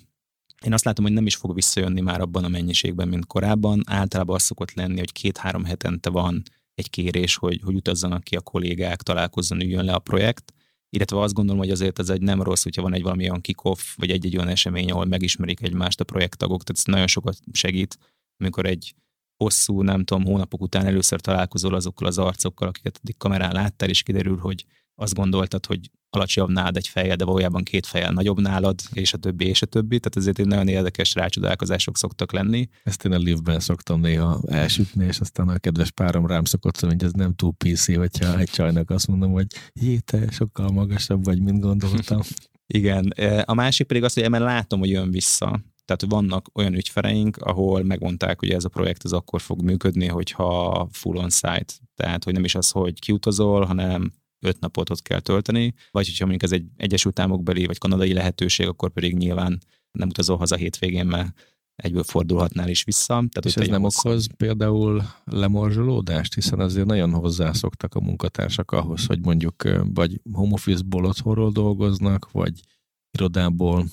én azt látom, hogy nem is fog visszajönni már abban a mennyiségben, mint korábban. Általában az szokott lenni, hogy két-három hetente van egy kérés, hogy, hogy utazzanak ki a kollégák, találkozzon, üljön le a projekt. Illetve azt gondolom, hogy azért ez egy nem rossz, hogyha van egy valami olyan kick-off, vagy egy-egy olyan esemény, ahol megismerik egymást a projekttagok, tehát ez nagyon sokat segít, amikor egy hosszú, nem tudom, hónapok után először találkozol azokkal az arcokkal, akiket eddig kamerán láttál, és kiderül, hogy azt gondoltad, hogy alacsonyabb nálad egy fejjel, de valójában két fejjel nagyobb nálad, és a többi, és a többi. Tehát ezért egy nagyon érdekes rácsodálkozások szoktak lenni. Ezt én a liftben szoktam néha elsütni, és aztán a kedves párom rám szokott szólni, hogy ez nem túl PC, hogyha egy csajnak azt mondom, hogy jé, te sokkal magasabb vagy, mint gondoltam. Igen. E, a másik pedig az, hogy emel látom, hogy jön vissza. Tehát vannak olyan ügyfeleink, ahol megmondták, hogy ez a projekt az akkor fog működni, hogyha full on site. Tehát, hogy nem is az, hogy kiutazol, hanem öt napot ott kell tölteni, vagy hogyha mondjuk ez egy Egyesült Államokbeli vagy kanadai lehetőség, akkor pedig nyilván nem utazol haza hétvégén, mert egyből fordulhatnál is vissza. Tehát és ez nem hosszú... okoz például lemorzsolódást, hiszen azért nagyon hozzászoktak a munkatársak ahhoz, hogy mondjuk vagy home office-ból otthonról dolgoznak, vagy irodából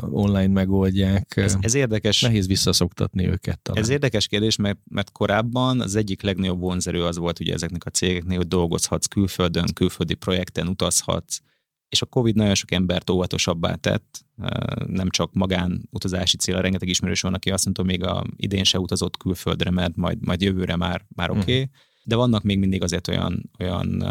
online megoldják. Ez, ez érdekes. Nehéz visszaszoktatni őket talán. Ez érdekes kérdés, mert, mert korábban az egyik legnagyobb vonzerő az volt ugye ezeknek a cégeknél, hogy dolgozhatsz külföldön, külföldi projekten utazhatsz, és a Covid nagyon sok embert óvatosabbá tett, nem csak magán utazási célra, rengeteg ismerős van, aki azt mondta, még a idén se utazott külföldre, mert majd, majd jövőre már, már oké. Okay. Mm de vannak még mindig azért olyan, olyan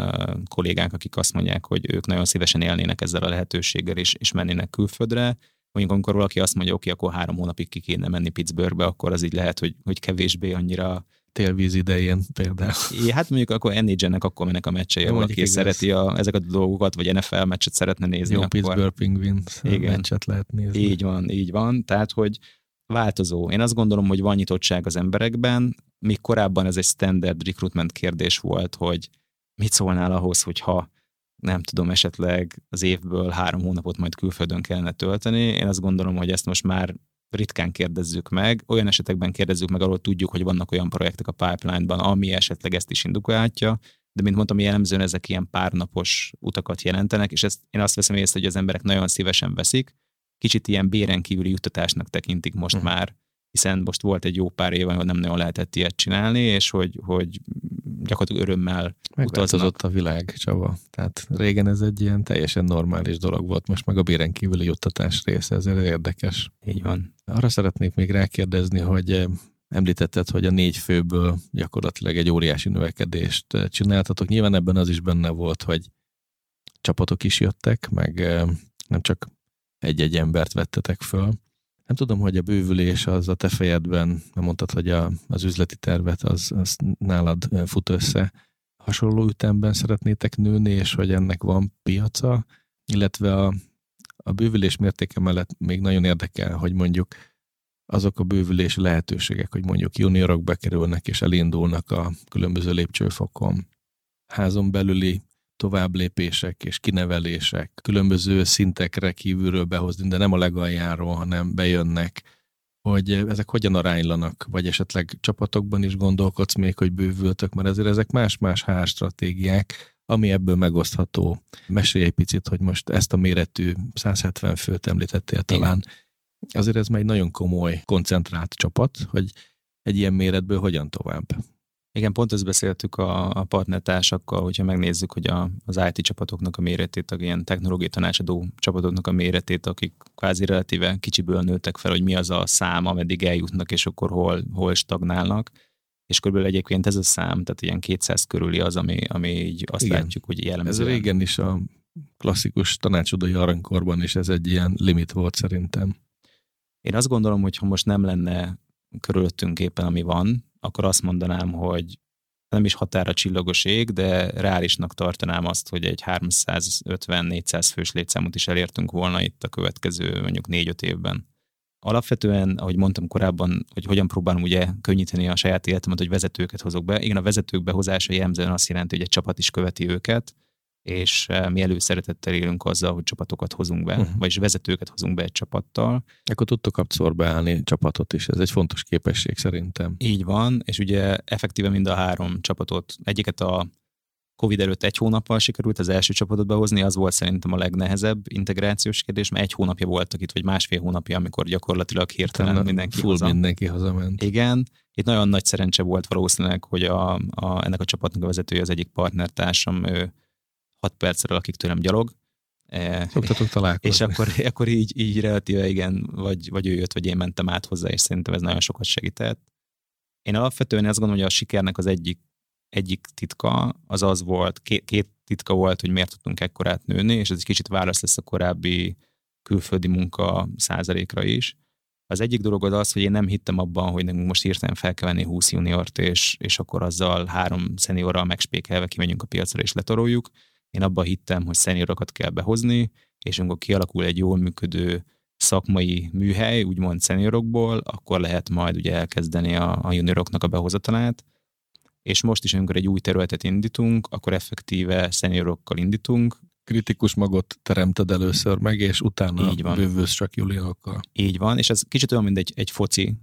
kollégák, akik azt mondják, hogy ők nagyon szívesen élnének ezzel a lehetőséggel, és, és mennének külföldre. Mondjuk, amikor valaki azt mondja, oké, okay, akkor három hónapig ki kéne menni Pittsburghbe, akkor az így lehet, hogy, hogy kevésbé annyira télvíz idején például. É, hát mondjuk akkor NHL-nek akkor mennek a meccsei, valaki igaz. szereti a, ezeket a dolgokat, vagy NFL meccset szeretne nézni. Jó, akkor... Pittsburgh Penguins Igen. meccset lehet nézni. Így van, így van. Tehát, hogy változó. Én azt gondolom, hogy van nyitottság az emberekben, míg korábban ez egy standard recruitment kérdés volt, hogy mit szólnál ahhoz, hogyha nem tudom, esetleg az évből három hónapot majd külföldön kellene tölteni. Én azt gondolom, hogy ezt most már ritkán kérdezzük meg. Olyan esetekben kérdezzük meg, ahol tudjuk, hogy vannak olyan projektek a pipeline-ban, ami esetleg ezt is indokolhatja, de mint mondtam, jellemzően ezek ilyen párnapos utakat jelentenek, és ezt én azt veszem észre, hogy az emberek nagyon szívesen veszik. Kicsit ilyen béren kívüli juttatásnak tekintik most uh már hiszen most volt egy jó pár év, ahol nem nagyon lehetett ilyet csinálni, és hogy, hogy gyakorlatilag örömmel Megváltozott a világ, Csaba. Tehát régen ez egy ilyen teljesen normális dolog volt, most meg a béren kívüli juttatás része, ez érdekes. Így van. Arra szeretnék még rákérdezni, hogy eh, említetted, hogy a négy főből gyakorlatilag egy óriási növekedést eh, csináltatok. Nyilván ebben az is benne volt, hogy csapatok is jöttek, meg eh, nem csak egy-egy embert vettetek föl. Nem tudom, hogy a bővülés az a te fejedben, nem mondtad, hogy a, az üzleti tervet az, az nálad fut össze. Hasonló ütemben szeretnétek nőni, és hogy ennek van piaca, illetve a, a bővülés mértéke mellett még nagyon érdekel, hogy mondjuk azok a bővülési lehetőségek, hogy mondjuk juniorok bekerülnek és elindulnak a különböző lépcsőfokon, házon belüli tovább lépések és kinevelések, különböző szintekre kívülről behozni, de nem a legaljáról, hanem bejönnek, hogy ezek hogyan aránylanak, vagy esetleg csapatokban is gondolkodsz még, hogy bővültök, mert ezért ezek más-más HR stratégiák, ami ebből megosztható. Mesélj egy picit, hogy most ezt a méretű 170 főt említettél talán. Igen. Azért ez már egy nagyon komoly, koncentrált csapat, hogy egy ilyen méretből hogyan tovább? Igen, pont ezt beszéltük a, a partnertársakkal, hogyha megnézzük, hogy a, az IT csapatoknak a méretét, a ilyen technológiai tanácsadó csapatoknak a méretét, akik kvázi relatíve kicsiből nőttek fel, hogy mi az a szám, ameddig eljutnak, és akkor hol, hol stagnálnak. és körülbelül egyébként ez a szám, tehát ilyen 200 körüli az, ami, ami így azt Igen. látjuk, hogy jellemző. Ez régen is a klasszikus tanácsadói aranykorban is ez egy ilyen limit volt szerintem. Én azt gondolom, hogy ha most nem lenne körülöttünk éppen, ami van, akkor azt mondanám, hogy nem is határa csillagos ég, de reálisnak tartanám azt, hogy egy 350-400 fős létszámot is elértünk volna itt a következő mondjuk 4-5 évben. Alapvetően, ahogy mondtam korábban, hogy hogyan próbálom ugye könnyíteni a saját életemet, hogy vezetőket hozok be. Igen, a vezetők behozása jellemzően azt jelenti, hogy egy csapat is követi őket, és eh, mi előszeretettel élünk azzal, hogy csapatokat hozunk be, uh-huh. vagyis vezetőket hozunk be egy csapattal. Akkor tudtok abszorbálni csapatot is, ez egy fontos képesség szerintem. Így van, és ugye effektíve mind a három csapatot, egyiket a Covid előtt egy hónappal sikerült az első csapatot behozni, az volt szerintem a legnehezebb integrációs kérdés, mert egy hónapja voltak itt, vagy másfél hónapja, amikor gyakorlatilag hirtelen mindenki full haza. mindenki hazament. Igen, itt nagyon nagy szerencse volt valószínűleg, hogy a, a, ennek a csapatnak a vezetője az egyik partnertársam, ő 6 percre lakik tőlem gyalog. E, Szoktatok találkozni. És akkor, akkor így, így relatíve igen, vagy, vagy ő jött, vagy én mentem át hozzá, és szerintem ez nagyon sokat segített. Én alapvetően azt gondolom, hogy a sikernek az egyik, egyik titka az az volt, két, két titka volt, hogy miért tudtunk ekkorát nőni, és ez egy kicsit válasz lesz a korábbi külföldi munka százalékra is. Az egyik dolog az az, hogy én nem hittem abban, hogy nekünk most hirtelen fel kell venni 20 juniort, és, és akkor azzal három szeniorral megspékelve kimegyünk a piacra és letoroljuk, én abban hittem, hogy szeniorokat kell behozni, és amikor kialakul egy jól működő szakmai műhely, úgymond szeniorokból, akkor lehet majd ugye elkezdeni a, a junioroknak a behozatalát, és most is, amikor egy új területet indítunk, akkor effektíve szeniorokkal indítunk. Kritikus magot teremted először meg, és utána Így van. bővülsz csak juniorokkal. Így van, és ez kicsit olyan, mint egy, egy foci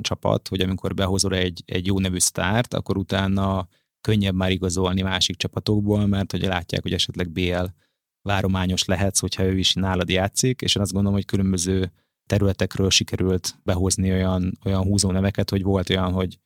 csapat, hogy amikor behozol egy, egy jó nevű sztárt, akkor utána könnyebb már igazolni másik csapatokból, mert hogy látják, hogy esetleg BL várományos lehetsz, hogyha ő is nálad játszik, és én azt gondolom, hogy különböző területekről sikerült behozni olyan, olyan húzó neveket, hogy volt olyan, hogy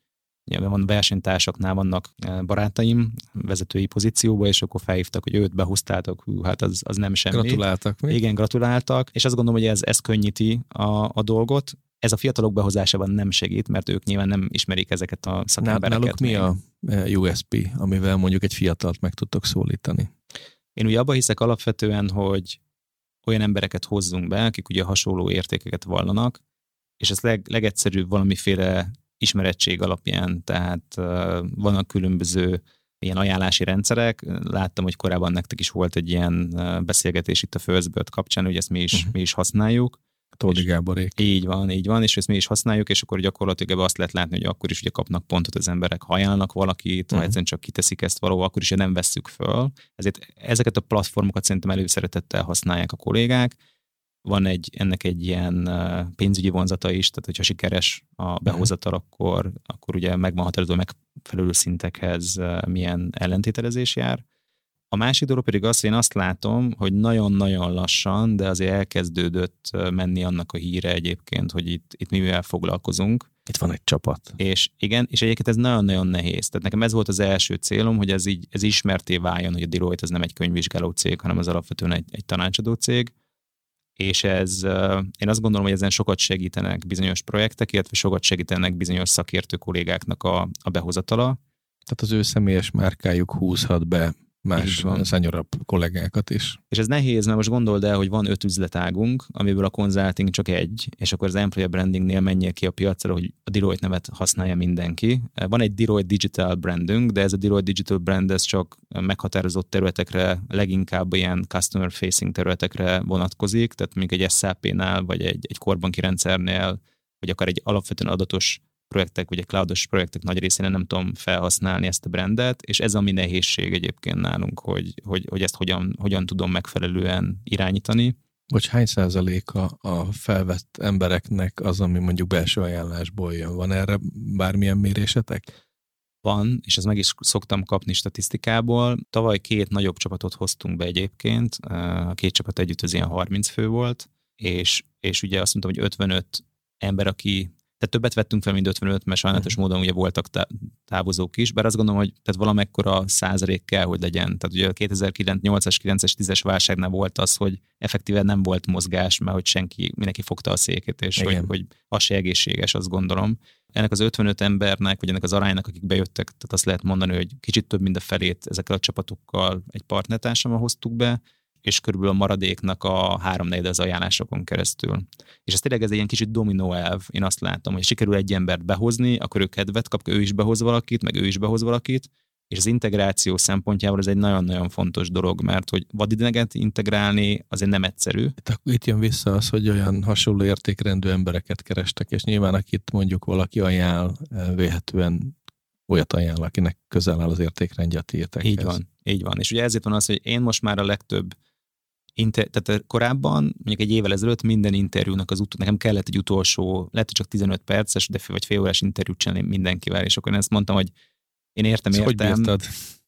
van versenytársaknál vannak eh, barátaim vezetői pozícióba, és akkor felhívtak, hogy őt behoztátok, hú, hát az, az nem semmi. Gratuláltak. Mi? Igen, gratuláltak, és azt gondolom, hogy ez, ez könnyíti a, a dolgot, ez a fiatalok behozásában nem segít, mert ők nyilván nem ismerik ezeket a szakembereket. Náluk mi a e, USP, amivel mondjuk egy fiatalt meg tudtok szólítani? Én ugye abban hiszek alapvetően, hogy olyan embereket hozzunk be, akik ugye hasonló értékeket vallanak, és ez leg, legegyszerűbb valamiféle ismerettség alapján, tehát uh, vannak különböző ilyen ajánlási rendszerek. Láttam, hogy korábban nektek is volt egy ilyen beszélgetés itt a Firstbird kapcsán, hogy ezt mi is, uh-huh. mi is használjuk. Tódi Gáborék. Így van, így van, és ezt mi is használjuk, és akkor gyakorlatilag azt lehet látni, hogy akkor is ugye kapnak pontot az emberek, ha ajánlanak valakit, uh-huh. ha mhm. egyszerűen csak kiteszik ezt való, akkor is nem vesszük föl. Ezért ezeket a platformokat szerintem előszeretettel használják a kollégák. Van egy, ennek egy ilyen pénzügyi vonzata is, tehát hogyha sikeres a mhm. behozatal, uh-huh. akkor, akkor ugye megvan határozó megfelelő szintekhez milyen ellentételezés jár a másik dolog pedig az, hogy én azt látom, hogy nagyon-nagyon lassan, de azért elkezdődött menni annak a híre egyébként, hogy itt, itt mivel foglalkozunk. Itt van egy csapat. És igen, és egyébként ez nagyon-nagyon nehéz. Tehát nekem ez volt az első célom, hogy ez így ez ismerté váljon, hogy a Deloitte ez nem egy könyvvizsgáló cég, hanem az alapvetően egy, egy tanácsadó cég. És ez, én azt gondolom, hogy ezen sokat segítenek bizonyos projektek, illetve sokat segítenek bizonyos szakértő kollégáknak a, a behozatala. Tehát az ő személyes márkájuk húzhat be más szenyorabb kollégákat is. És ez nehéz, mert most gondold el, hogy van öt üzletágunk, amiből a consulting csak egy, és akkor az employer brandingnél menjél ki a piacra, hogy a Deloitte nevet használja mindenki. Van egy Deloitte Digital brandünk, de ez a Deloitte Digital brand ez csak meghatározott területekre, leginkább ilyen customer facing területekre vonatkozik, tehát mondjuk egy SAP-nál, vagy egy, egy korbanki rendszernél, vagy akár egy alapvetően adatos projektek, ugye cloudos projektek nagy részén nem tudom felhasználni ezt a brandet, és ez a mi nehézség egyébként nálunk, hogy, hogy, hogy ezt hogyan, hogyan tudom megfelelően irányítani. Vagy hány százaléka a felvett embereknek az, ami mondjuk belső ajánlásból jön? Van erre bármilyen mérésetek? Van, és ezt meg is szoktam kapni statisztikából. Tavaly két nagyobb csapatot hoztunk be egyébként, a két csapat együtt az ilyen 30 fő volt, és, és ugye azt mondtam, hogy 55 ember, aki tehát többet vettünk fel, mint 55, mert sajnálatos uh-huh. módon ugye voltak távozók is, bár azt gondolom, hogy tehát valamekkora százalék kell, hogy legyen. Tehát ugye a 2008-as, 9-es, 10-es válságnál volt az, hogy effektíven nem volt mozgás, mert hogy senki, mindenki fogta a székét, és hogy, hogy az se egészséges, azt gondolom. Ennek az 55 embernek, vagy ennek az aránynak, akik bejöttek, tehát azt lehet mondani, hogy kicsit több, mint a felét ezekkel a csapatokkal egy partnertársammal hoztuk be, és körülbelül a maradéknak a háromnegyed az ajánlásokon keresztül. És ez tényleg ez egy ilyen kicsit dominó elv. Én azt látom, hogy sikerül egy embert behozni, akkor ő kedvet kap, ő is behoz valakit, meg ő is behoz valakit, és az integráció szempontjából ez egy nagyon-nagyon fontos dolog, mert hogy vadideget integrálni azért nem egyszerű. Itt, itt jön vissza az, hogy olyan hasonló értékrendű embereket kerestek, és nyilván akit mondjuk valaki ajánl, eh, véhetően olyat ajánl, akinek közel áll az értékrendje a tiétekhez. Így van, így van. És ugye ezért van az, hogy én most már a legtöbb inter, tehát korábban, mondjuk egy évvel ezelőtt minden interjúnak az ut- nekem kellett egy utolsó, lehet, hogy csak 15 perces, de fél vagy fél órás interjút csinálni mindenkivel, és akkor én ezt mondtam, hogy én értem, értem. Hogy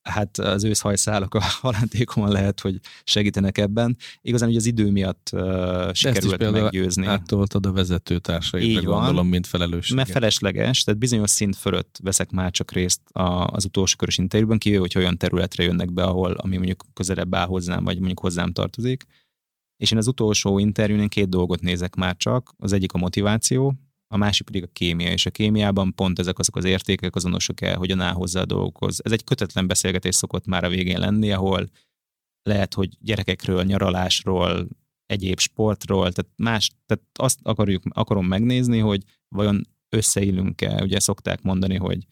hát az őszhajszálok a halántékomon lehet, hogy segítenek ebben. Igazán hogy az idő miatt uh, sikerült meggyőzni. Áttoltad a vezetőtársaidra, Így gondolom, van, mint felelős. Mert felesleges, tehát bizonyos szint fölött veszek már csak részt a, az utolsó körös interjúban, kivéve, hogy olyan területre jönnek be, ahol ami mondjuk közelebb áll hozzám, vagy mondjuk hozzám tartozik. És én az utolsó interjún két dolgot nézek már csak. Az egyik a motiváció, a másik pedig a kémia, és a kémiában pont ezek azok az értékek azonosok el, hogyan áll hozzá a dolgokhoz. Ez egy kötetlen beszélgetés szokott már a végén lenni, ahol lehet, hogy gyerekekről, nyaralásról, egyéb sportról, tehát más, tehát azt akarjuk, akarom megnézni, hogy vajon összeillünk-e, ugye szokták mondani, hogy,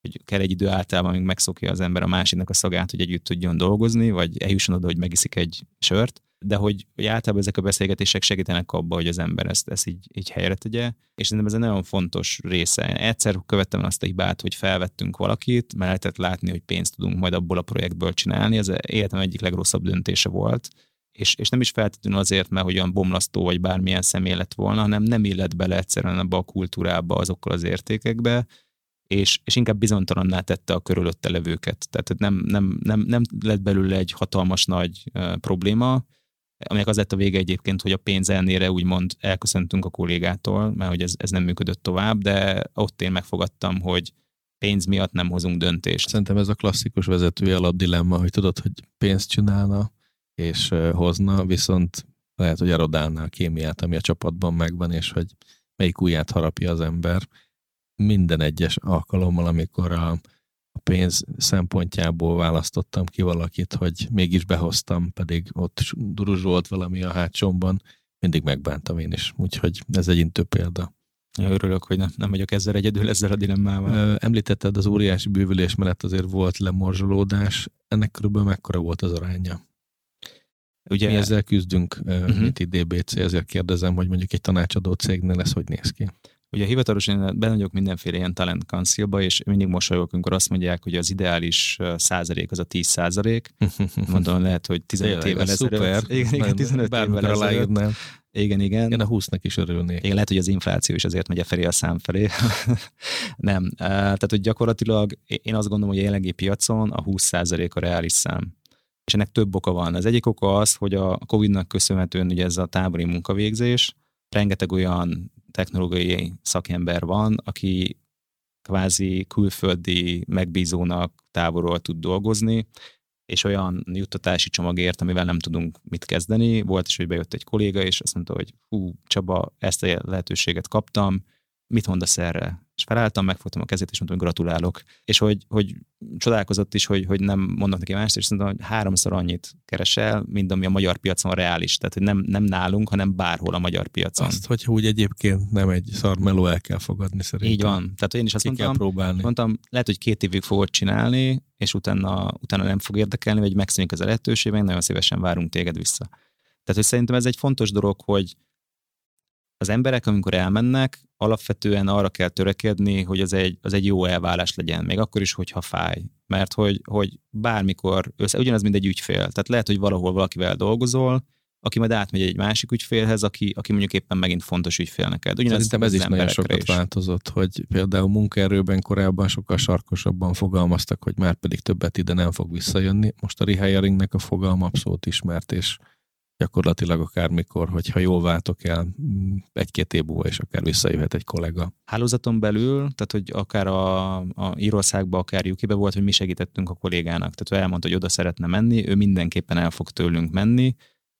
hogy kell egy idő általában, amíg megszokja az ember a másiknak a szagát, hogy együtt tudjon dolgozni, vagy eljusson oda, hogy megiszik egy sört, de hogy, hogy általában ezek a beszélgetések segítenek abba, hogy az ember ezt, ezt így, így helyre tegye, és szerintem ez egy nagyon fontos része. Egyszer követtem azt a hibát, hogy felvettünk valakit, mert lehetett látni, hogy pénzt tudunk majd abból a projektből csinálni, ez életem egyik legrosszabb döntése volt, és, és nem is feltétlenül azért, mert olyan bomlasztó vagy bármilyen személy lett volna, hanem nem illet bele egyszerűen abba a kultúrába, azokkal az értékekbe, és, és inkább bizonytalanná tette a körülötte levőket. Tehát nem, nem, nem, nem lett belőle egy hatalmas nagy uh, probléma, aminek az lett a vége egyébként, hogy a pénz elnére úgymond elköszöntünk a kollégától, mert hogy ez, ez nem működött tovább, de ott én megfogadtam, hogy pénz miatt nem hozunk döntést. Szerintem ez a klasszikus vezetői alapdilemma, hogy tudod, hogy pénzt csinálna és hozna, viszont lehet, hogy erodálná a kémiát, ami a csapatban megvan, és hogy melyik ujját harapja az ember. Minden egyes alkalommal, amikor a a pénz szempontjából választottam ki valakit, hogy mégis behoztam, pedig ott duruzsolt valami a hátsomban, mindig megbántam én is. Úgyhogy ez egy intő példa. Ja, örülök, hogy nem, nem vagyok ezzel egyedül, ezzel a dilemmával. Említetted az óriási bűvülés mellett azért volt lemorzsolódás. Ennek körülbelül mekkora volt az aránya? Ugye, Mi ezzel küzdünk, uh-huh. mint itt DBC, ezért kérdezem, hogy mondjuk egy tanácsadó cégnél ez hogy néz ki? Ugye hivatalosan benne vagyok mindenféle ilyen talent councilba, és mindig mosolyogok, amikor azt mondják, hogy az ideális százalék az a 10 százalék. Mondom, lehet, hogy 15 évvel ezelőtt. Igen, igen, 15 évvel ezelőtt. Igen, igen. Én a 20-nak is örülnék. Igen, lehet, hogy az infláció is azért megy a felé a szám felé. Nem. Tehát, hogy gyakorlatilag én azt gondolom, hogy a jelenlegi piacon a 20 százalék a reális szám. És ennek több oka van. Az egyik oka az, hogy a Covid-nak köszönhetően ugye ez a tábori munkavégzés, rengeteg olyan technológiai szakember van, aki kvázi külföldi megbízónak távolról tud dolgozni, és olyan juttatási csomagért, amivel nem tudunk mit kezdeni. Volt is, hogy bejött egy kolléga, és azt mondta, hogy hú, Csaba, ezt a lehetőséget kaptam, mit mondasz erre? És felálltam, megfogtam a kezét, és mondtam, hogy gratulálok. És hogy, hogy csodálkozott is, hogy, hogy nem mondnak neki mást, és mondtam, hogy háromszor annyit keresel, mint ami a magyar piacon reális. Tehát, hogy nem, nem nálunk, hanem bárhol a magyar piacon. Azt, hogy úgy egyébként nem egy szarmeló el kell fogadni szerintem. Így van. Tehát én is azt Ki mondtam, kell próbálni. mondtam, lehet, hogy két évig fogod csinálni, és utána, utána nem fog érdekelni, vagy megszűnik az a lehetőség, nagyon szívesen várunk téged vissza. Tehát, hogy szerintem ez egy fontos dolog, hogy az emberek, amikor elmennek, alapvetően arra kell törekedni, hogy az egy, az egy jó elvállás legyen, még akkor is, hogyha fáj. Mert hogy, hogy bármikor, össze, ugyanaz, mint egy ügyfél. Tehát lehet, hogy valahol valakivel dolgozol, aki majd átmegy egy másik ügyfélhez, aki, aki mondjuk éppen megint fontos ügyfél neked. Ugyanaz Szerintem ez is nagyon sokat is. változott, hogy például munkaerőben korábban sokkal sarkosabban fogalmaztak, hogy már pedig többet ide nem fog visszajönni. Most a rehiringnek a fogalma abszolút ismert, és gyakorlatilag akármikor, hogyha jól váltok el mm, egy-két év múlva, és akár visszajöhet egy kollega. Hálózaton belül, tehát hogy akár a, a Írországban, akár uk volt, hogy mi segítettünk a kollégának. Tehát ő elmondta, hogy oda szeretne menni, ő mindenképpen el fog tőlünk menni,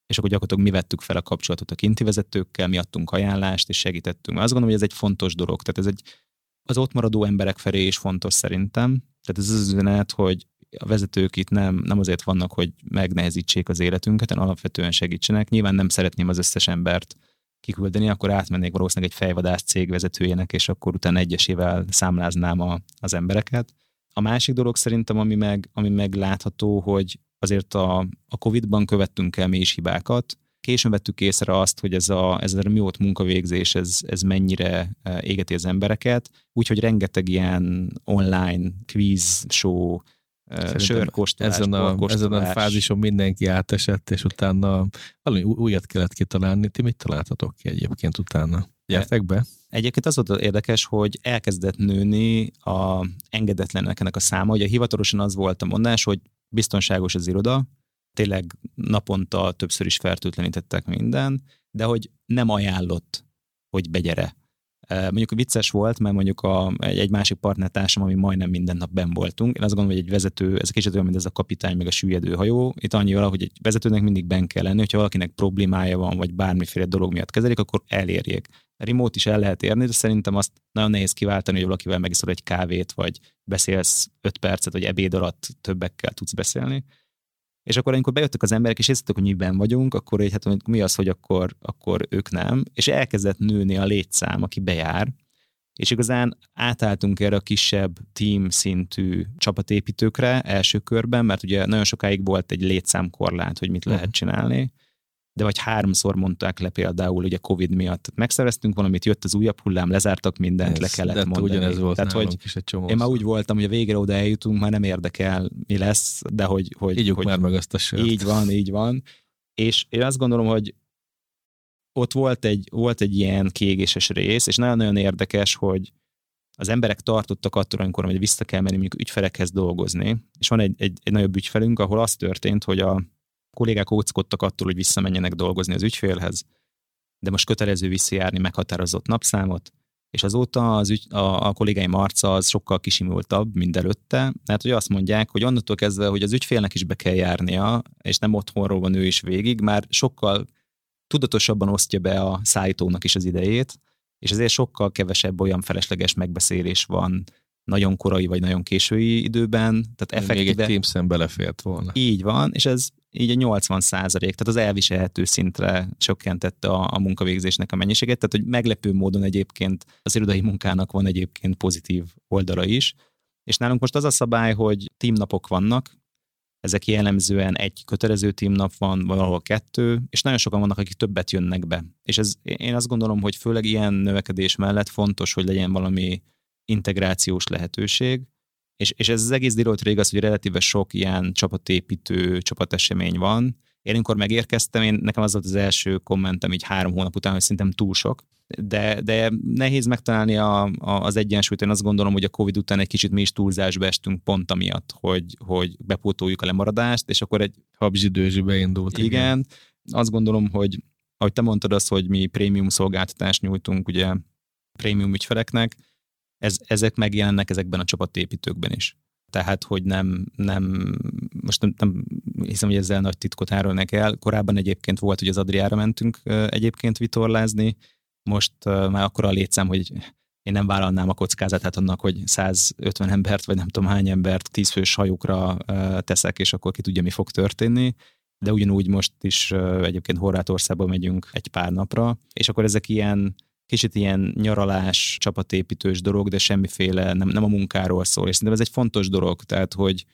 és akkor gyakorlatilag mi vettük fel a kapcsolatot a kinti vezetőkkel, mi adtunk ajánlást, és segítettünk. Azt gondolom, hogy ez egy fontos dolog. Tehát ez egy az ott maradó emberek felé is fontos szerintem. Tehát ez az üzenet, hogy a vezetők itt nem, nem azért vannak, hogy megnehezítsék az életünket, hanem alapvetően segítsenek. Nyilván nem szeretném az összes embert kiküldeni, akkor átmennék valószínűleg egy fejvadász cég vezetőjének, és akkor utána egyesével számláznám a, az embereket. A másik dolog szerintem, ami meg, ami meg látható, hogy azért a, a Covid-ban követtünk el mi is hibákat, későn vettük észre azt, hogy ez a, ez a remote munkavégzés, ez, ez mennyire e, égeti az embereket, úgyhogy rengeteg ilyen online quiz show, e, sörkóstolás, ezen a, ezen a fázison mindenki átesett, és utána valami újat kellett kitalálni. Ti mit találtatok ki egyébként utána? Gyertek be! Egyébként az volt érdekes, hogy elkezdett nőni a engedetlenek ennek a száma. Ugye hivatalosan az volt a mondás, hogy biztonságos az iroda, tényleg naponta többször is fertőtlenítettek minden, de hogy nem ajánlott, hogy begyere. Mondjuk vicces volt, mert mondjuk a, egy másik partnertársam, ami majdnem minden nap ben voltunk. Én azt gondolom, hogy egy vezető, ez kicsit olyan, mint ez a kapitány, meg a süllyedő hajó. Itt annyi vala, hogy egy vezetőnek mindig ben kell lenni, hogyha valakinek problémája van, vagy bármiféle dolog miatt kezelik, akkor elérjék. Remote is el lehet érni, de szerintem azt nagyon nehéz kiváltani, hogy valakivel megiszol egy kávét, vagy beszélsz öt percet, vagy ebéd alatt többekkel tudsz beszélni. És akkor, amikor bejöttek az emberek, és érezték, hogy miben vagyunk, akkor hogy hát mi az, hogy akkor, akkor ők nem. És elkezdett nőni a létszám, aki bejár. És igazán átálltunk erre a kisebb team szintű csapatépítőkre első körben, mert ugye nagyon sokáig volt egy létszámkorlát, hogy mit lehet uh-huh. csinálni de vagy háromszor mondták le például ugye Covid miatt. Megszereztünk valamit, jött az újabb hullám, lezártak mindent, Ez, le kellett de mondani. ugyanez volt Tehát, hogy is egy csomó Én már úgy voltam, hogy a végre oda eljutunk, már nem érdekel, mi lesz, de hogy... hogy Ígyuk hogy, már meg azt a sört. Így van, így van. És én azt gondolom, hogy ott volt egy, volt egy ilyen kiégéses rész, és nagyon-nagyon érdekes, hogy az emberek tartottak attól, amikor hogy vissza kell menni mondjuk ügyfelekhez dolgozni, és van egy, egy, egy nagyobb ügyfelünk, ahol az történt, hogy a, kollégák óckodtak attól, hogy visszamenjenek dolgozni az ügyfélhez, de most kötelező visszajárni meghatározott napszámot, és azóta az ügy, a, a kollégáim arca az sokkal kisimultabb, mint előtte, mert hogy azt mondják, hogy onnantól kezdve, hogy az ügyfélnek is be kell járnia, és nem otthonról van ő is végig, már sokkal tudatosabban osztja be a szállítónak is az idejét, és ezért sokkal kevesebb olyan felesleges megbeszélés van nagyon korai vagy nagyon késői időben. Tehát effektíve, még egy Teams-en belefért volna. Így van, és ez így a 80 százalék, tehát az elviselhető szintre csökkentette a, a munkavégzésnek a mennyiséget, tehát hogy meglepő módon egyébként az irodai munkának van egyébként pozitív oldala is, és nálunk most az a szabály, hogy tímnapok vannak, ezek jellemzően egy kötelező tímnap van, valahol kettő, és nagyon sokan vannak, akik többet jönnek be. És ez, én azt gondolom, hogy főleg ilyen növekedés mellett fontos, hogy legyen valami integrációs lehetőség, és, és ez az egész Deloitte rég az, hogy relatíve sok ilyen csapatépítő, csapatesemény van. Én amikor megérkeztem, én, nekem az volt az első kommentem így három hónap után, hogy szerintem túl sok. De, de nehéz megtalálni a, a, az egyensúlyt. Én azt gondolom, hogy a Covid után egy kicsit mi is túlzásba estünk pont amiatt, hogy, hogy bepótoljuk a lemaradást, és akkor egy... Habzsidőzsi beindult. Igen. igen. Azt gondolom, hogy ahogy te mondtad azt, hogy mi prémium szolgáltatást nyújtunk ugye prémium ügyfeleknek, ez, ezek megjelennek ezekben a csapatépítőkben is. Tehát, hogy nem, nem most nem, nem hiszem, hogy ezzel nagy titkot árulnak el. Korábban egyébként volt, hogy az Adriára mentünk egyébként vitorlázni, most már akkor a létszám, hogy én nem vállalnám a kockázatát annak, hogy 150 embert, vagy nem tudom hány embert tízfős hajókra teszek, és akkor ki tudja, mi fog történni. De ugyanúgy most is egyébként Horvátországba megyünk egy pár napra, és akkor ezek ilyen kicsit ilyen nyaralás, csapatépítős dolog, de semmiféle, nem, nem a munkáról szól. És szerintem ez egy fontos dolog, tehát hogy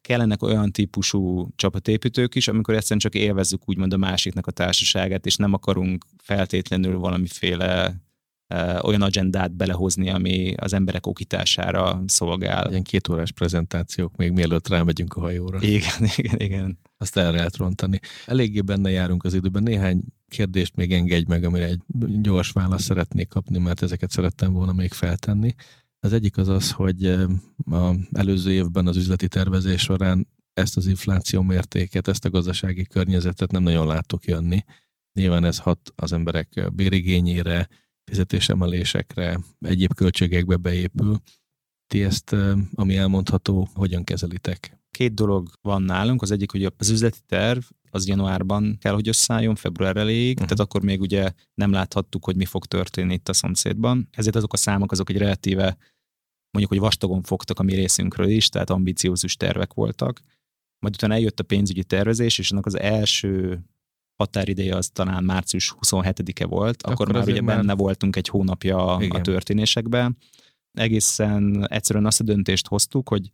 kellenek olyan típusú csapatépítők is, amikor egyszerűen csak élvezzük úgymond a másiknak a társaságát, és nem akarunk feltétlenül valamiféle olyan agendát belehozni, ami az emberek okítására szolgál. Ilyen két órás prezentációk még mielőtt rámegyünk a hajóra. Igen, igen, igen. Azt el lehet rontani. Eléggé benne járunk az időben. Néhány kérdést még engedj meg, amire egy gyors választ szeretnék kapni, mert ezeket szerettem volna még feltenni. Az egyik az az, hogy a előző évben az üzleti tervezés során ezt az infláció mértéket, ezt a gazdasági környezetet nem nagyon látok jönni. Nyilván ez hat az emberek bérigényére, fizetésemelésekre, egyéb költségekbe beépül. Ti ezt, ami elmondható, hogyan kezelitek? Két dolog van nálunk. Az egyik, hogy az üzleti terv az januárban kell, hogy összeálljon, február elejéig, uh-huh. tehát akkor még ugye nem láthattuk, hogy mi fog történni itt a szomszédban. Ezért azok a számok azok egy relatíve mondjuk, hogy vastagon fogtak a mi részünkről is, tehát ambiciózus tervek voltak. Majd utána eljött a pénzügyi tervezés, és annak az első határideje az talán március 27-e volt, akkor, akkor már ugye már... benne voltunk egy hónapja Igen. a történésekben. Egészen egyszerűen azt a döntést hoztuk, hogy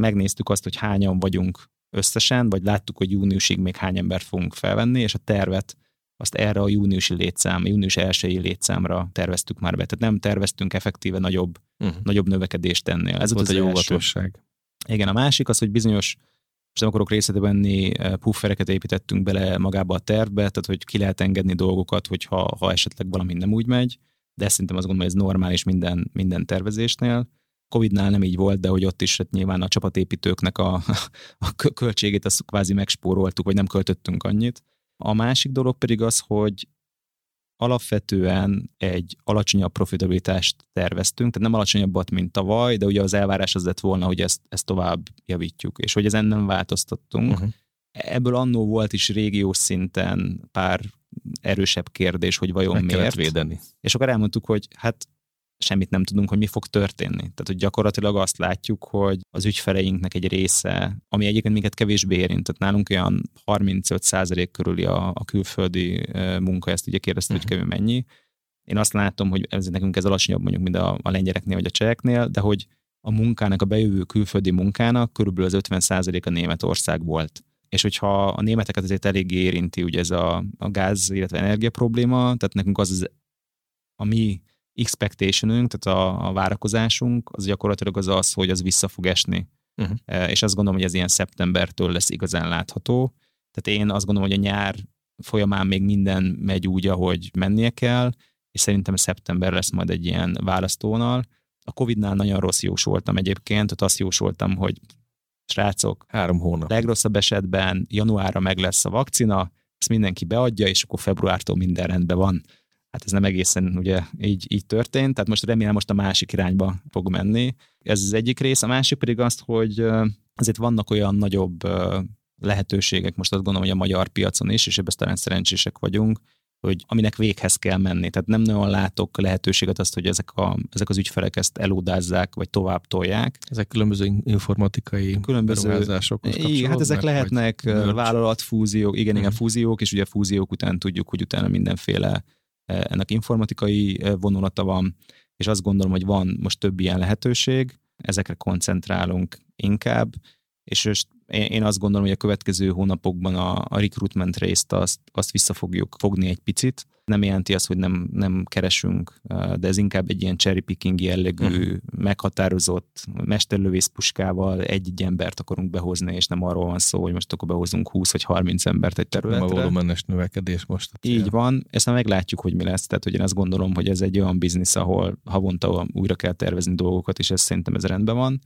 megnéztük azt, hogy hányan vagyunk összesen, vagy láttuk, hogy júniusig még hány embert fogunk felvenni, és a tervet azt erre a júniusi létszám, június elsői létszámra terveztük már be. Tehát nem terveztünk effektíve nagyobb, uh-huh. nagyobb növekedést ennél. Ez volt egy óvatosság. Igen, a másik az, hogy bizonyos most nem akarok részletre venni, eh, puffereket építettünk bele magába a tervbe, tehát hogy ki lehet engedni dolgokat, hogyha ha esetleg valami nem úgy megy, de szerintem azt gondolom, hogy ez normális minden, minden tervezésnél. Covid-nál nem így volt, de hogy ott is hát nyilván a csapatépítőknek a, a költségét azt kvázi megspóroltuk, vagy nem költöttünk annyit. A másik dolog pedig az, hogy alapvetően egy alacsonyabb profitabilitást terveztünk, tehát nem alacsonyabbat, mint tavaly, de ugye az elvárás az lett volna, hogy ezt, ezt tovább javítjuk, és hogy ezen nem változtattunk. Uh-huh. Ebből annó volt is régiós szinten pár erősebb kérdés, hogy vajon Meg miért. védeni. És akkor elmondtuk, hogy hát semmit nem tudunk, hogy mi fog történni. Tehát, hogy gyakorlatilag azt látjuk, hogy az ügyfeleinknek egy része, ami egyébként minket kevésbé érint, tehát nálunk olyan 35% körüli a, a külföldi munka, ezt ugye kérdezte, uh-huh. hogy mhm. kevés mennyi. Én azt látom, hogy ez nekünk ez alacsonyabb mondjuk, mint a, a lengyeleknél vagy a cseheknél, de hogy a munkának, a bejövő külföldi munkának körülbelül az 50% a Németország volt. És hogyha a németeket azért eléggé érinti ugye ez a, a gáz, illetve energia probléma, tehát nekünk az, az a mi expectationünk, tehát a, a várakozásunk, az gyakorlatilag az az, hogy az vissza fog esni. Uh-huh. És azt gondolom, hogy ez ilyen szeptembertől lesz igazán látható. Tehát én azt gondolom, hogy a nyár folyamán még minden megy úgy, ahogy mennie kell, és szerintem szeptember lesz majd egy ilyen választónal. A Covid-nál nagyon rossz jósoltam egyébként, tehát azt jósoltam, hogy srácok, három hónap. Legrosszabb esetben januárra meg lesz a vakcina, ezt mindenki beadja, és akkor februártól minden rendben van hát ez nem egészen ugye így, így történt, tehát most remélem most a másik irányba fog menni. Ez az egyik rész, a másik pedig azt, hogy azért vannak olyan nagyobb lehetőségek, most azt gondolom, hogy a magyar piacon is, és ebben talán szerencsések vagyunk, hogy aminek véghez kell menni. Tehát nem nagyon látok lehetőséget azt, hogy ezek, a, ezek az ügyfelek ezt elódázzák, vagy tovább tolják. Ezek különböző informatikai különböző beruházásokhoz Igen, hát ezek lehetnek vállalatfúziók, igen, igen, uh-huh. fúziók, és ugye a fúziók után tudjuk, hogy utána mindenféle ennek informatikai e, vonulata van, és azt gondolom, hogy van most több ilyen lehetőség, ezekre koncentrálunk inkább, és én azt gondolom, hogy a következő hónapokban a, a recruitment részt azt, azt vissza fogjuk fogni egy picit. Nem jelenti azt, hogy nem, nem keresünk, de ez inkább egy ilyen cherry picking jellegű, uh-huh. meghatározott mesterlövészpuskával egy-egy embert akarunk behozni, és nem arról van szó, hogy most akkor behozunk 20 vagy 30 embert egy területre. Nem a volumenes növekedés most. Így van, ezt már meglátjuk, hogy mi lesz. Tehát, hogy én azt gondolom, hogy ez egy olyan biznisz, ahol havonta újra kell tervezni dolgokat, és ez szerintem ez rendben van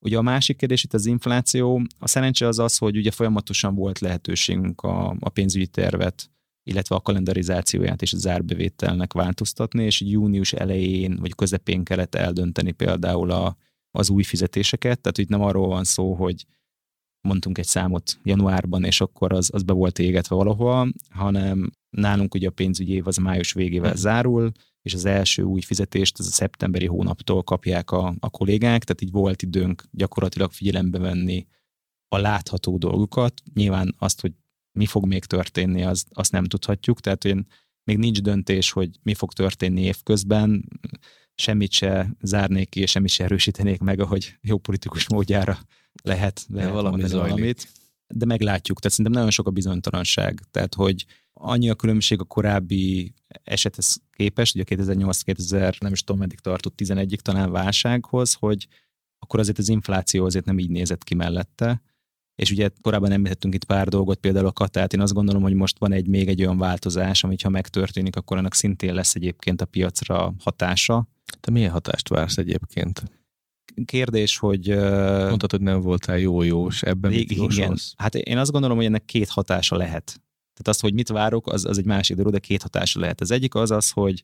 Ugye a másik kérdés itt az infláció. A szerencse az az, hogy ugye folyamatosan volt lehetőségünk a, a pénzügyi tervet, illetve a kalendarizációját és a zárbevételnek változtatni, és június elején vagy közepén kellett eldönteni például a, az új fizetéseket, tehát itt nem arról van szó, hogy mondtunk egy számot januárban, és akkor az, az be volt égetve valahol, hanem nálunk ugye a pénzügyi év az május végével zárul, és az első új fizetést az a szeptemberi hónaptól kapják a, a kollégák, tehát így volt időnk gyakorlatilag figyelembe venni a látható dolgokat. Nyilván azt, hogy mi fog még történni, az, azt nem tudhatjuk, tehát hogy még nincs döntés, hogy mi fog történni évközben, semmit se zárnék ki, és semmit se erősítenék meg, ahogy jó politikus módjára lehet, lehet valami mondani valamit. De meglátjuk, tehát szerintem nagyon sok a bizonytalanság. Tehát, hogy annyi a különbség a korábbi esethez képest, ugye 2008-2000, nem is tudom, meddig tartott 11-ig talán válsághoz, hogy akkor azért az infláció azért nem így nézett ki mellette. És ugye korábban említettünk itt pár dolgot, például a katát. Én azt gondolom, hogy most van egy még egy olyan változás, amit ha megtörténik, akkor annak szintén lesz egyébként a piacra hatása. Te milyen hatást vársz egyébként? kérdés, hogy... Mondtad, hogy nem voltál jó-jós, ebben igen, mit igen. Hát én azt gondolom, hogy ennek két hatása lehet. Tehát az, hogy mit várok, az, az egy másik dolog, de két hatása lehet. Az egyik az az, hogy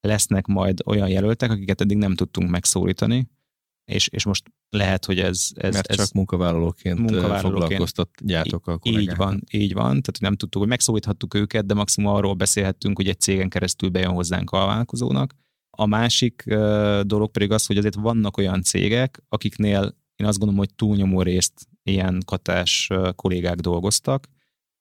lesznek majd olyan jelöltek, akiket eddig nem tudtunk megszólítani, és, és most lehet, hogy ez... ez Mert ez csak munkavállalóként, munkavállalóként foglalkoztatjátok a kollégákat. Így van, így van. Tehát nem tudtuk, hogy megszólíthattuk őket, de maximum arról beszélhettünk, hogy egy cégen keresztül bejön hozzánk a vállalkozónak. A másik dolog pedig az, hogy azért vannak olyan cégek, akiknél én azt gondolom, hogy túlnyomó részt ilyen katás kollégák dolgoztak,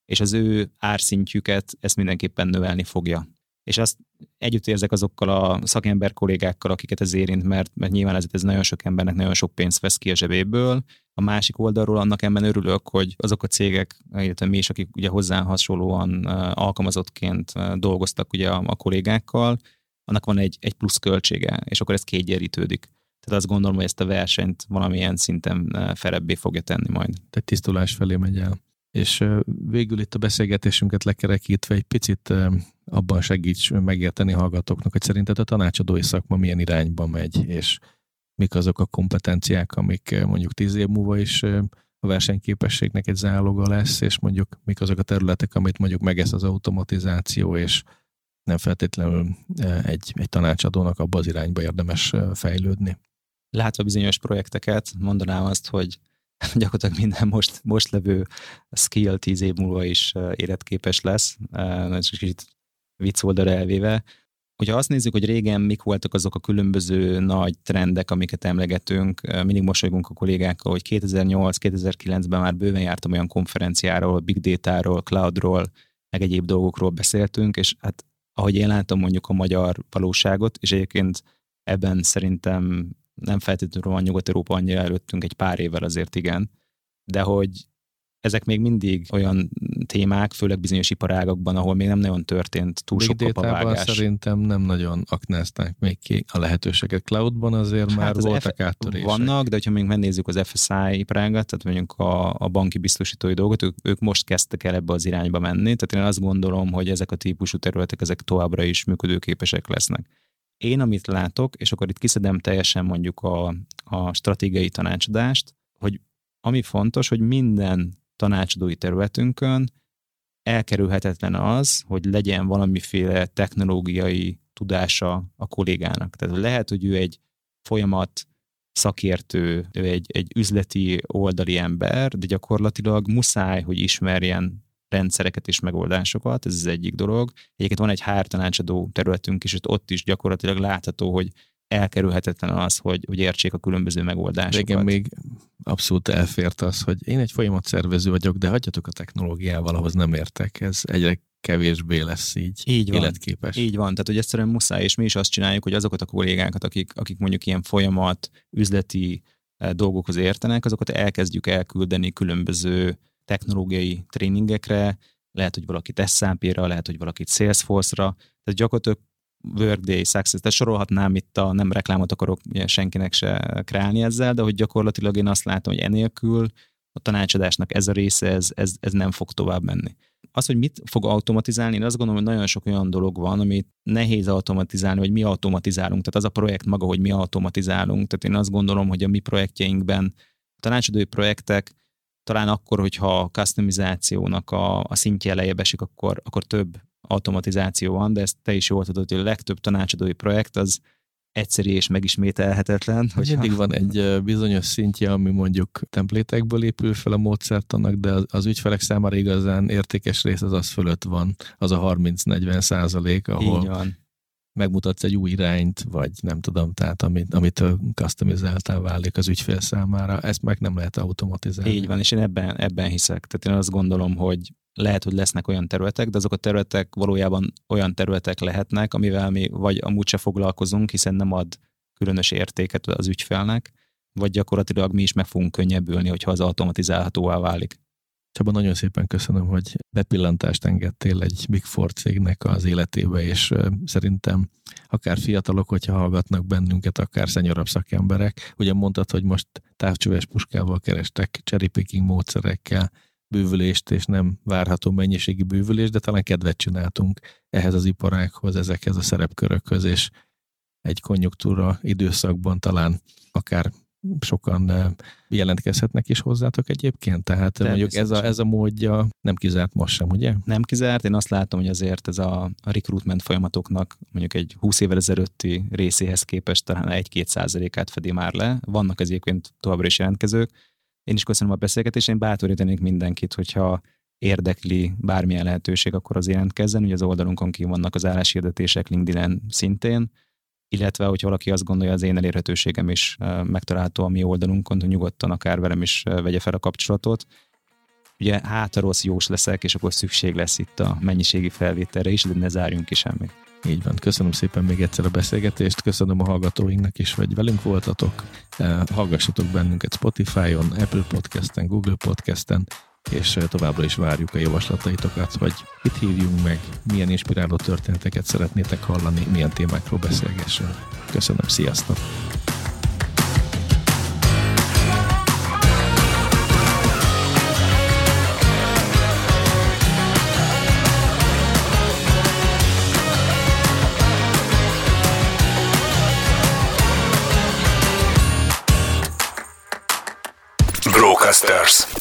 és az ő árszintjüket ezt mindenképpen növelni fogja és azt együtt érzek azokkal a szakember kollégákkal, akiket ez érint, mert, mert nyilván ez, ez nagyon sok embernek nagyon sok pénzt vesz ki a zsebéből. A másik oldalról annak ember örülök, hogy azok a cégek, illetve mi is, akik ugye hozzá hasonlóan alkalmazottként dolgoztak ugye a, a kollégákkal, annak van egy, egy plusz költsége, és akkor ez kiegyenlítődik. Tehát azt gondolom, hogy ezt a versenyt valamilyen szinten felebbé fogja tenni majd. Tehát tisztulás felé megy el. És végül itt a beszélgetésünket lekerekítve egy picit abban segíts megérteni hallgatóknak, hogy szerinted a tanácsadói szakma milyen irányba megy, és mik azok a kompetenciák, amik mondjuk tíz év múlva is a versenyképességnek egy záloga lesz, és mondjuk mik azok a területek, amit mondjuk megesz az automatizáció, és nem feltétlenül egy, egy tanácsadónak abba az irányba érdemes fejlődni. Látva bizonyos projekteket, mondanám azt, hogy gyakorlatilag minden most, most levő skill tíz év múlva is életképes lesz, ez kicsit vicc oldalra elvéve. Hogyha azt nézzük, hogy régen mik voltak azok a különböző nagy trendek, amiket emlegetünk, mindig mosolygunk a kollégákkal, hogy 2008-2009-ben már bőven jártam olyan konferenciáról, big data-ról, cloudról, meg egyéb dolgokról beszéltünk, és hát ahogy én látom mondjuk a magyar valóságot, és egyébként ebben szerintem nem feltétlenül van Nyugat-Európa annyira előttünk egy pár évvel azért igen, de hogy ezek még mindig olyan témák, főleg bizonyos iparágakban, ahol még nem nagyon történt túl sok kapavágás. szerintem nem nagyon aknázták még ki a lehetőséget. Cloudban azért hát már az voltak F- áttörések. Vannak, de ha még megnézzük az FSI iparágat, tehát mondjuk a, a banki biztosítói dolgot, ők, ők most kezdtek el ebbe az irányba menni, tehát én azt gondolom, hogy ezek a típusú területek, ezek továbbra is működőképesek lesznek. Én, amit látok, és akkor itt kiszedem teljesen mondjuk a, a stratégiai tanácsadást, hogy ami fontos, hogy minden tanácsadói területünkön elkerülhetetlen az, hogy legyen valamiféle technológiai tudása a kollégának. Tehát lehet, hogy ő egy folyamat szakértő, ő egy, egy üzleti oldali ember, de gyakorlatilag muszáj, hogy ismerjen rendszereket és megoldásokat, ez az egyik dolog. Egyébként van egy hártanácsadó területünk is, ott is gyakorlatilag látható, hogy elkerülhetetlen az, hogy, hogy értsék a különböző megoldásokat. Igen, még abszolút elfért az, hogy én egy folyamatszervező vagyok, de hagyjatok a technológiával, ahhoz nem értek. Ez egyre kevésbé lesz így, így van, életképes. Így van, tehát hogy egyszerűen muszáj, és mi is azt csináljuk, hogy azokat a kollégákat, akik, akik mondjuk ilyen folyamat, üzleti eh, dolgokhoz értenek, azokat elkezdjük elküldeni különböző technológiai tréningekre, lehet, hogy valakit SAP-ra, lehet, hogy valakit Salesforce-ra, tehát gyakorlatilag Workday, Success, tehát sorolhatnám itt a, nem reklámot akarok senkinek se kreálni ezzel, de hogy gyakorlatilag én azt látom, hogy enélkül a tanácsadásnak ez a része, ez, ez, ez nem fog tovább menni. Az, hogy mit fog automatizálni, én azt gondolom, hogy nagyon sok olyan dolog van, amit nehéz automatizálni, hogy mi automatizálunk. Tehát az a projekt maga, hogy mi automatizálunk. Tehát én azt gondolom, hogy a mi projektjeinkben a tanácsadói projektek talán akkor, hogyha a customizációnak a, a szintje lejjebb esik, akkor, akkor több automatizáció van, de ezt te is jól tudod, hogy a legtöbb tanácsadói projekt az egyszerű és megismételhetetlen. Hogy mindig van egy bizonyos szintje, ami mondjuk templétekből épül fel a módszertanak, de az ügyfelek számára igazán értékes rész az az fölött van, az a 30-40 százalék, ahol megmutatsz egy új irányt, vagy nem tudom, tehát amit, amit customizáltál válik az ügyfél számára, ezt meg nem lehet automatizálni. Így van, és én ebben, ebben hiszek. Tehát én azt gondolom, hogy lehet, hogy lesznek olyan területek, de azok a területek valójában olyan területek lehetnek, amivel mi vagy amúgy se foglalkozunk, hiszen nem ad különös értéket az ügyfelnek, vagy gyakorlatilag mi is meg fogunk könnyebbülni, hogyha az automatizálhatóvá válik. Csaba, nagyon szépen köszönöm, hogy bepillantást engedtél egy Big Four cégnek az életébe, és szerintem akár fiatalok, hogyha hallgatnak bennünket, akár szenyorabb szakemberek. Ugye mondtad, hogy most távcsöves puskával kerestek, cherry módszerekkel, bővülést, és nem várható mennyiségi bővülést, de talán kedvet csináltunk ehhez az iparághoz, ezekhez a szerepkörökhöz, és egy konjunktúra időszakban talán akár sokan jelentkezhetnek is hozzátok egyébként? Tehát mondjuk ez a, ez a módja nem kizárt most sem, ugye? Nem kizárt, én azt látom, hogy azért ez a, a recruitment folyamatoknak mondjuk egy 20 évvel ezelőtti részéhez képest talán 1-2 százalékát fedi már le. Vannak az egyébként továbbra is jelentkezők. Én is köszönöm a beszélgetést, én bátorítanék mindenkit, hogyha érdekli bármilyen lehetőség, akkor az jelentkezzen. Ugye az oldalunkon ki vannak az álláshirdetések LinkedIn szintén, illetve hogyha valaki azt gondolja, az én elérhetőségem is megtalálható a mi oldalunkon, hogy nyugodtan akár velem is vegye fel a kapcsolatot. Ugye hát a rossz jós leszek, és akkor szükség lesz itt a mennyiségi felvételre is, de ne zárjunk ki semmit. Így van, köszönöm szépen még egyszer a beszélgetést, köszönöm a hallgatóinknak is, hogy velünk voltatok. Hallgassatok bennünket Spotify-on, Apple Podcast-en, Google Podcast-en, és továbbra is várjuk a javaslataitokat, hogy mit hívjunk meg, milyen inspiráló történeteket szeretnétek hallani, milyen témákról beszélgessünk. Köszönöm, sziasztok! Brocasters.